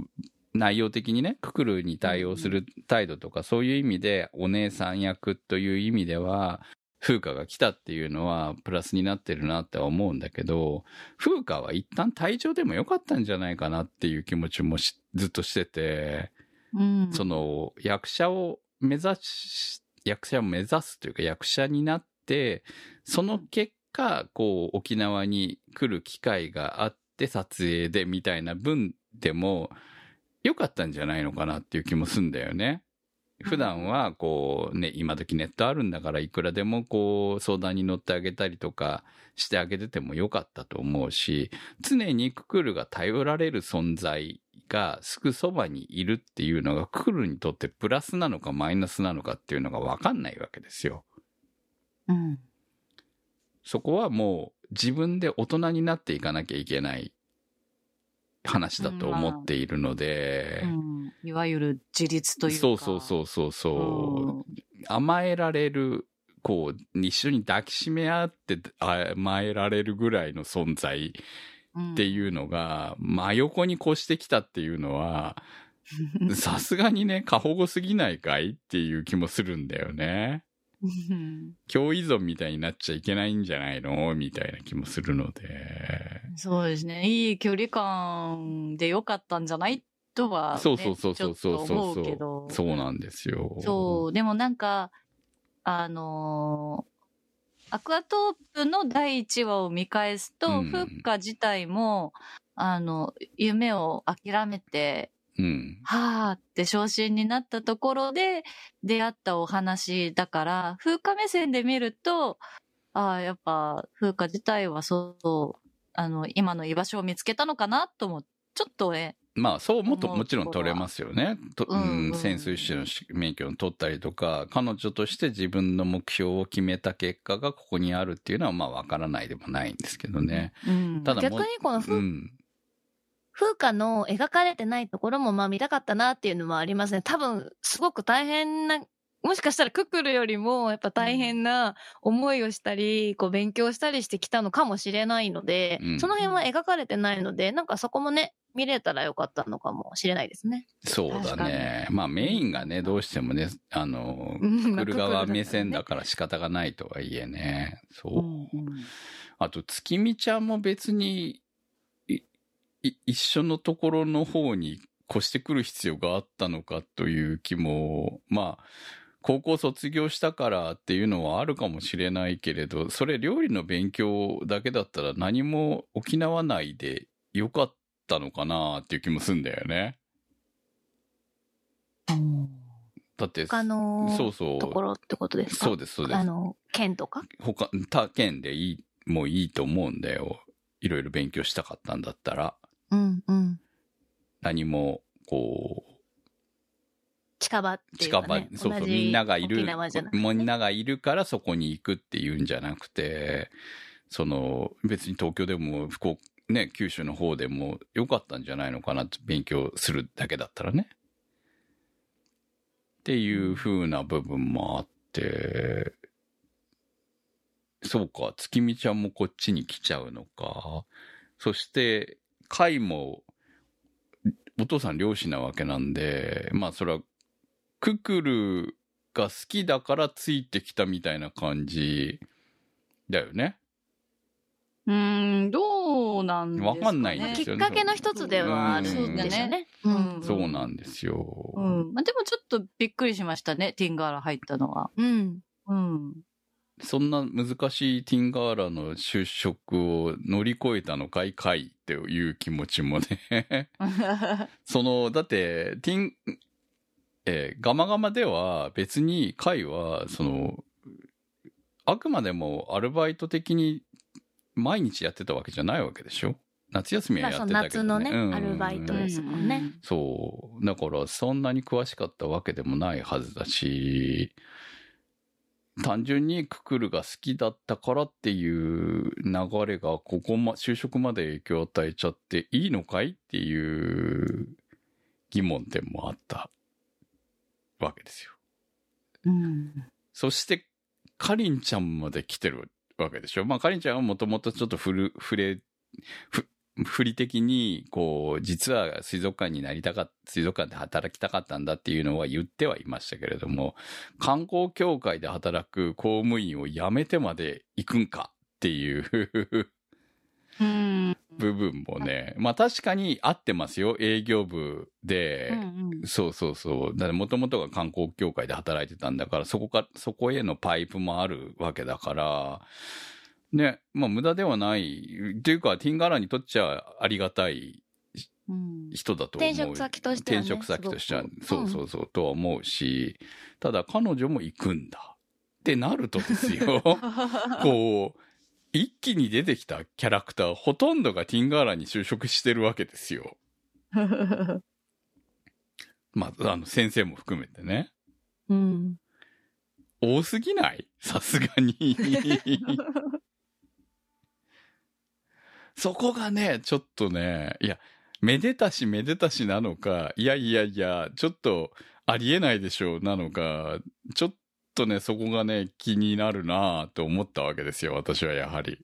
内容的にね、ククルに対応する態度とか、そういう意味で、お姉さん役という意味では、風花が来たっていうのは、プラスになってるなっては思うんだけど、風花は一旦退場でもよかったんじゃないかなっていう気持ちもしずっとしてて、うん。その役者を目指し、役者を目指すというか役者になって、その結果、こう沖縄に来る機会があって撮影でみたいな分でも良かったんじゃないのかなっていう気もすんだよね。普段はこうね、今時ネットあるんだからいくらでもこう相談に乗ってあげたりとかしてあげててもよかったと思うし、常にククルが頼られる存在がすぐそばにいるっていうのがククルにとってプラスなのかマイナスなのかっていうのがわかんないわけですよ。うん。そこはもう自分で大人になっていかなきゃいけない話だと思っているので、うんいわゆる自立というか。そうそうそうそうそう、甘えられる、こう、一緒に抱きしめ合って甘えられるぐらいの存在うん。っていうのが、真横に越してきたっていうのは、さすがにね、過保護すぎないかいっていう気もするんだよね。うん共依存みたいになっちゃいけないんじゃないの？みたいな気もするので。そうですね。いい距離感でよかったんじゃないとは、ね、そうそうそうそうそうそううけど。そうなんですよ。そう、でもなんか、あのーアクアトープの第1話を見返すと、うんフッカ自体も、あの、夢を諦めて、うん。はーって昇進になったところで出会ったお話だから、風花目線で見ると、ああ、やっぱ風花自体はそう、あの、今の居場所を見つけたのかなとも、ちょっとね、まあ、そうもっともちろん取れますよね。とうんうんうん潜水士の免許を取ったりとか、彼女として自分の目標を決めた結果がここにあるっていうのは、まあ、わからないでもないんですけどね。うん。ただ逆にこのう風ん。風花の描かれてないところもまあ見たかったなっていうのもありますね。多分、すごく大変な、もしかしたらククルよりもやっぱ大変な思いをしたり、こう勉強したりしてきたのかもしれないので、うんその辺は描かれてないので、なんかそこもね、見れたらよかったのかもしれないですね。そうだね。まあ、メインがね、どうしてもね、あの、うん来る側目線だまあから仕方がないとはいえね。そうう。んうんあと、月見ちゃんも別に、一緒のところの方に越してくる必要があったのかという気も、まあ、高校卒業したからっていうのはあるかもしれないけれど、それ料理の勉強だけだったら何も沖縄内でよかったのかなっていう気もするんだよね。だって、他のそうそう。ところってことですか？そうです、そうですあ。の、県とか？他、他県でいい、もういいと思うんだよ。いろいろ勉強したかったんだったら。うんうん。何も、こう、近場っていう近場。そうそう、みんながいる、みんながいるからそこに行くっていうんじゃなくて、その、別に東京でも福岡、ね、九州の方でもよかったんじゃないのかなって勉強するだけだったらね。っていう風な部分もあって、そうか、月見ちゃんもこっちに来ちゃうのか。そして、貝も、お父さん漁師なわけなんで、まあそれは、ククルが好きだからついてきたみたいな感じだよね。うーん、どうなんですか、ね、わかんないんまあですよきっかけの一つではあるんですよね。ううんん。そうなんですよ。うん。まあ、でもちょっとびっくりしましたね、ティンガーラ入ったのは。うん。うん。そんな難しいティンガーラの就職を乗り越えたのかいかいっていう気持ちもね。その、だって、ティン、えーガマガマでは別にカイは、その、あくまでもアルバイト的に毎日やってたわけじゃないわけでしょ？夏休みはやってたけど、ね。夏のね、うんアルバイトですもんね。そう。だから、そんなに詳しかったわけでもないはずだし、単純にククルが好きだったからっていう流れが、ここま、就職まで影響を与えちゃっていいのかいっていう疑問点もあったわけですよ。うん。そして、かりんちゃんまで来てるわけでしょ？まあ、かりんちゃんはもともとちょっとふる、触れ、振り的に、こう、実は水族館になりたかった、水族館で働きたかったんだっていうのは言ってはいましたけれども、観光協会で働く公務員を辞めてまで行くんかっていううん。部分もね、まあ確かに合ってますよ、営業部で。うんうんそうそうそう。だってもともとが観光協会で働いてたんだから、そこか、そこへのパイプもあるわけだから、ね、まあ無駄ではない。っていうか、ティンガーラにとっちゃありがたいうん人だと思う。転職先としてはね転職先としてはそうそうそう、とは思うし、ただ彼女も行くんだ。ってなるとですよ、こう、一気に出てきたキャラクター、ほとんどがティンガーラに就職してるわけですよ。まあ、あの、先生も含めてね。うん。多すぎない？さすがに。そこがね、ちょっとね、いや、めでたしめでたしなのか、いやいやいや、ちょっとありえないでしょうなのか、ちょっとね、そこがね、気になるなと思ったわけですよ、私はやはり。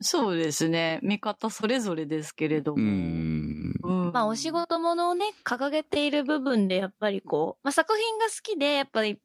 そうですね。見方それぞれですけれどうも。ん。うんまあ、お仕事ものをね、掲げている部分で、やっぱりこう、まあ、作品が好きで、やっぱり、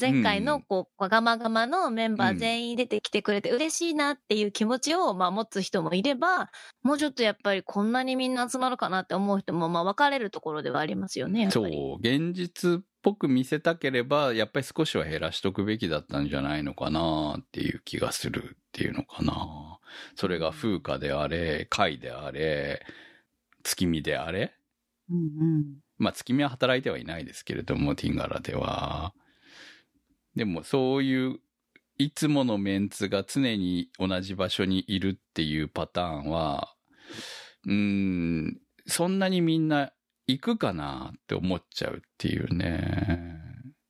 前回の、こう、ガマガマのメンバー全員出てきてくれて嬉しいなっていう気持ちを、まあ、持つ人もいれば、もうちょっとやっぱりこんなにみんな集まるかなって思う人も、まあ、分かれるところではありますよね、そうり。、現実っぽく見せたければ、やっぱり少しは減らしとくべきだったんじゃないのかなっていう気がするっていうのかな。それが風花であれ、貝であれ、月見であれ。うんうんまあ月見は働いてはいないですけれども、ティンガラでは。でもそういう、いつものメンツが常に同じ場所にいるっていうパターンは、うーん、そんなにみんな行くかなって思っちゃうっていうね。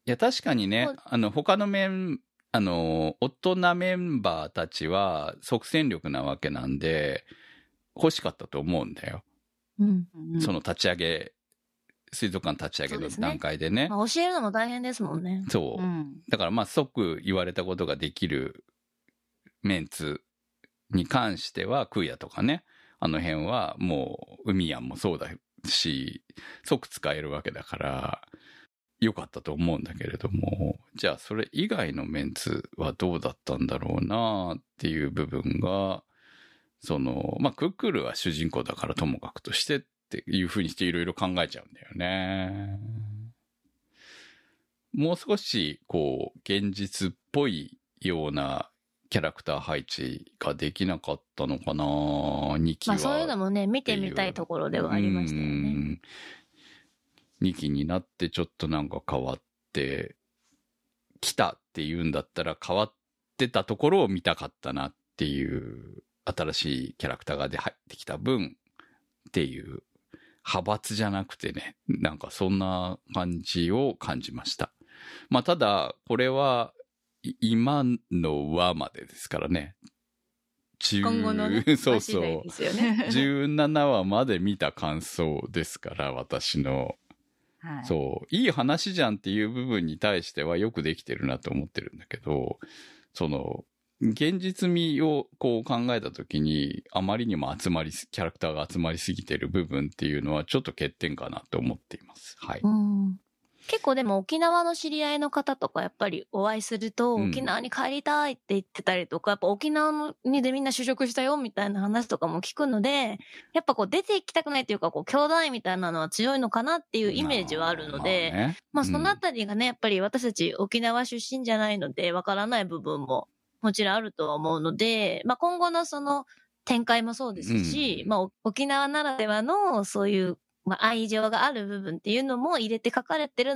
いや、確かにねあの、他のメン、あの、大人メンバーたちは即戦力なわけなんで、欲しかったと思うんだよ。うん。うんその立ち上げ、水族館立ち上げのそうですね段階でね。まあ、教えるのも大変ですもんね。そう。うんだからまあ即言われたことができるメンツに関しては、クーヤとかね、あの辺はもう、海やんもそうだし、即使えるわけだから、良かったと思うんだけれども、じゃあそれ以外のメンツはどうだったんだろうなっていう部分が、その、まあ、クックルは主人公だからともかくとしてっていう風にしていろいろ考えちゃうんだよね。もう少し、こう、現実っぽいようなキャラクター配置ができなかったのかな2期は。まあ、そういうのもね、見てみたいところではありましたよね。2期になってちょっとなんか変わってきたっていうんだったら変わってたところを見たかったなっていう新しいキャラクターがで入ってきた分っていう派閥じゃなくてね、なんかそんな感じを感じました。まあただ、これはい今の話までですからね。10今後のね、そうそうね。17話まで見た感想ですから、私の。はいそう、いい話じゃんっていう部分に対してはよくできてるなと思ってるんだけど、その、現実味をこう考えたときに、あまりにも集まりす、キャラクターが集まりすぎてる部分っていうのはちょっと欠点かなと思っています。はい。うん。結構でも沖縄の知り合いの方とかやっぱりお会いすると、うん。沖縄に帰りたいって言ってたりとか、やっぱ沖縄のにでみんな就職したよみたいな話とかも聞くので、やっぱこう出て行きたくないっていうか、こう兄弟みたいなのは強いのかなっていうイメージはあるので、まあね。まあそのあたりがね、やっぱり私たち沖縄出身じゃないので、わからない部分ももちろんあるとは思うので、まあ今後のその展開もそうですし、うんまあお沖縄ならではのそういう、まあ愛情がある部分っていうのも入れて書かれてる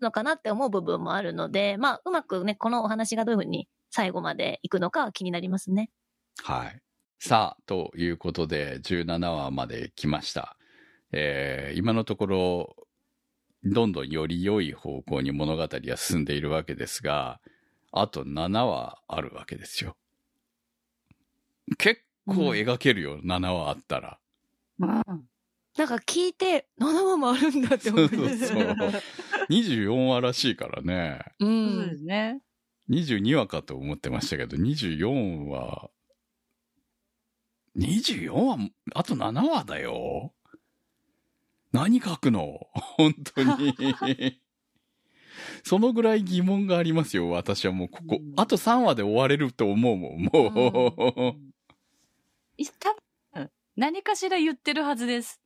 のかなって思う部分もあるので、まあうまくね、このお話がどういうふうに最後までいくのかは気になりますね。はい。さあ、ということで、17話まで来ました。えー今のところ、どんどんより良い方向に物語は進んでいるわけですが、あと7話あるわけですよ。結構描けるよ、7話あったら。うんなんか聞いて、7話もあるんだって思いまそうそうそう24話らしいからね。うそうでん。すね。22話かと思ってましたけど、24は、24話、あと7話だよ。何書くの？本当に。そのぐらい疑問がありますよ、私はもうここ。あと3話で終われると思うもん、もう。い多分、何かしら言ってるはずです。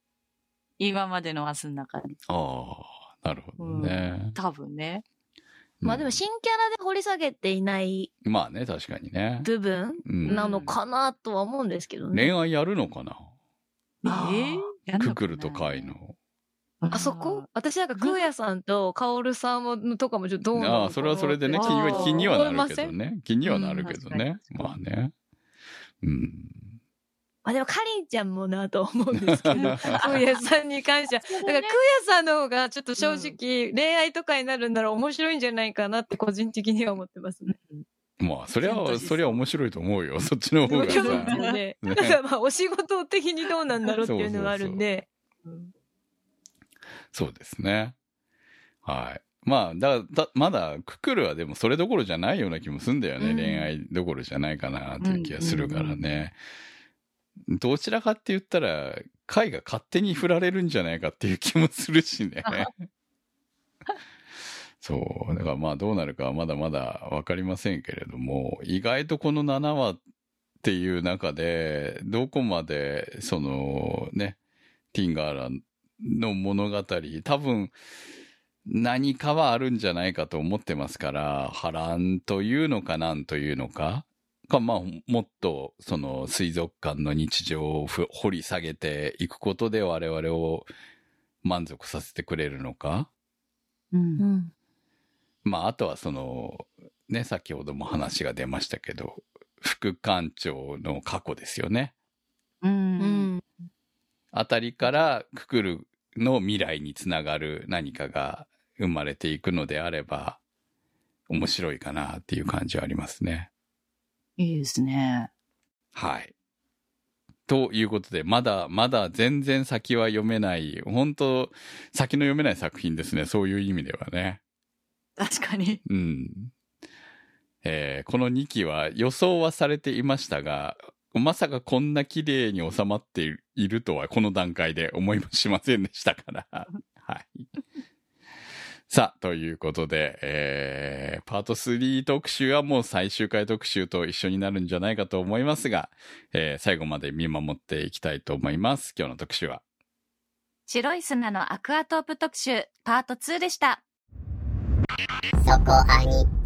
今までの明日の中に。ああ、なるほどね。多分ね。まあでも新キャラで掘り下げていないうんまあね、確かにね。部分うんなのかなとは思うんですけどね。恋愛やるのかな？あー？えーやんのかな？ククルとカイの。あそこ？私なんかグーヤさんとカオルさんとかもちょっとどうなのああ、それはそれでね、気には、気にはなるけどね。気にはなるけどね。うんまあね。うん。まあでもカリンちゃんもなと思うんですけど、クーヤさんに関しては。だからクーヤさんの方がちょっと正直、恋愛とかになるんなら面白いんじゃないかなって個人的には思ってますね。まあ、そりゃ、そうそりゃ面白いと思うよ。そっちの方がそうですよさ。ね。ねだからまあお仕事的にどうなんだろうっていうのがあるんで。そうですね。はい。まあ、だ、だ、まだ、ククルはでもそれどころじゃないような気もすんだよね。うん恋愛どころじゃないかなっていう気がするからね。どちらかって言ったら、カイが勝手に振られるんじゃないかっていう気もするしね。そう。だからまあどうなるかはまだまだわかりませんけれども、意外とこの7話っていう中で、どこまで、そのね、ティンガーラの物語、多分、何かはあるんじゃないかと思ってますから、波乱というのかなんというのか、か、まあ、もっと、その、水族館の日常をふ掘り下げていくことで我々を満足させてくれるのか。うんうん。まあ、あとはその、ね、先ほども話が出ましたけど、副館長の過去ですよね。う。うんん。あたりからククルの未来につながる何かが生まれていくのであれば、面白いかなっていう感じはありますね。いいですね。はい。ということで、まだ、まだ全然先は読めない、本当先の読めない作品ですね。そういう意味ではね。確かに。うん。えーこの2期は予想はされていましたが、まさかこんな綺麗に収まっているいるとはこの段階で思いもしませんでしたから。はい。さあ、ということで、えー、パート3特集はもう最終回特集と一緒になるんじゃないかと思いますが、えー最後まで見守っていきたいと思います。今日の特集は。白い砂のアクアトープ特集パート2でした。そこアニ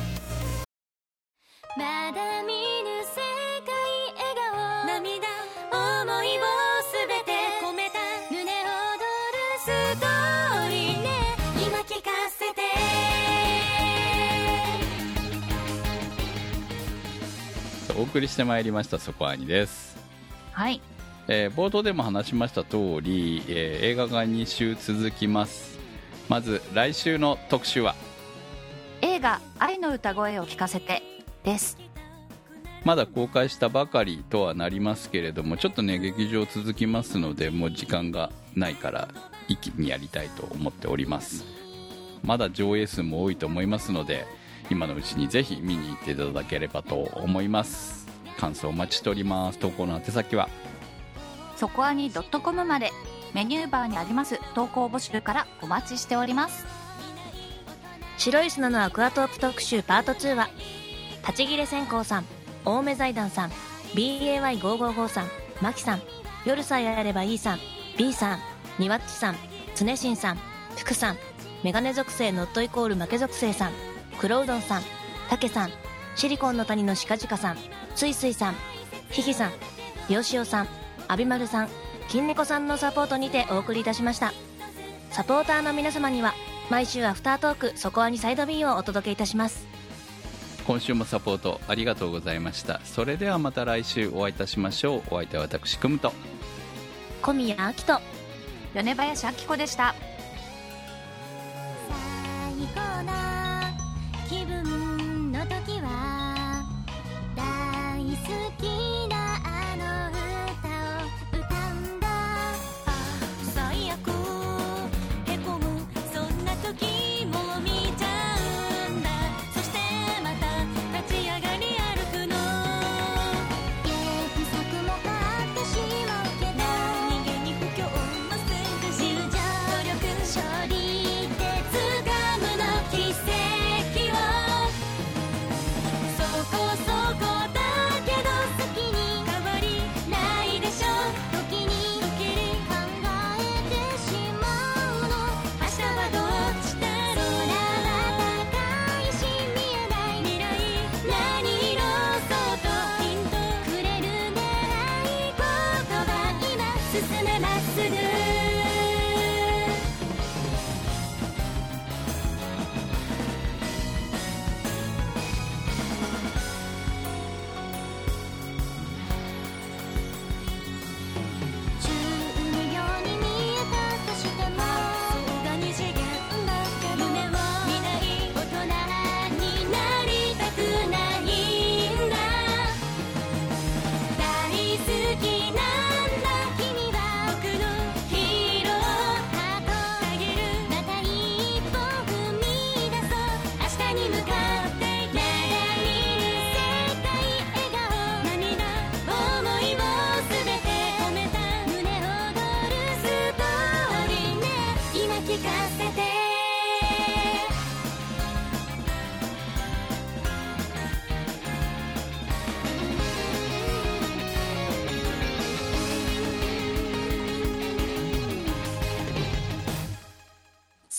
送りしてまいりました、そこアニです。はい。えー冒頭でも話しました通り、えー映画が2週続きます。まず来週の特集は、映画愛の歌声を聞かせてです。まだ公開したばかりとはなりますけれども、ちょっとね、劇場続きますので、もう時間がないから、一気にやりたいと思っております。まだ上映数も多いと思いますので、今のうちにぜひ見に行っていただければと思います。感想お待ちしております。投稿の宛先は、そこアニ .com までメニューバーにあります投稿募集からお待ちしております。白い砂のアクアトープ特集パート2は、立ち切れ線香さん、青梅財団さん、BAY555 さん、マキさん、夜さえあればいいさん、B さん、ニワッチさん、つねしんさん、福さん、メガネ属性ノットイコール負け属性さん、クロウドンさん、タケさん、シリコンの谷のシカジカさん、スイスイさん、ヒヒさん、ヨシオさん、アビマルさん、金猫さんのサポートにてお送りいたしました。サポーターの皆様には毎週アフタートーク、そこアニサイド B をお届けいたします。今週もサポートありがとうございましたそれではまた来週お会いいたしましょうお相手は私くむと小宮明と、米林明子でした。最高な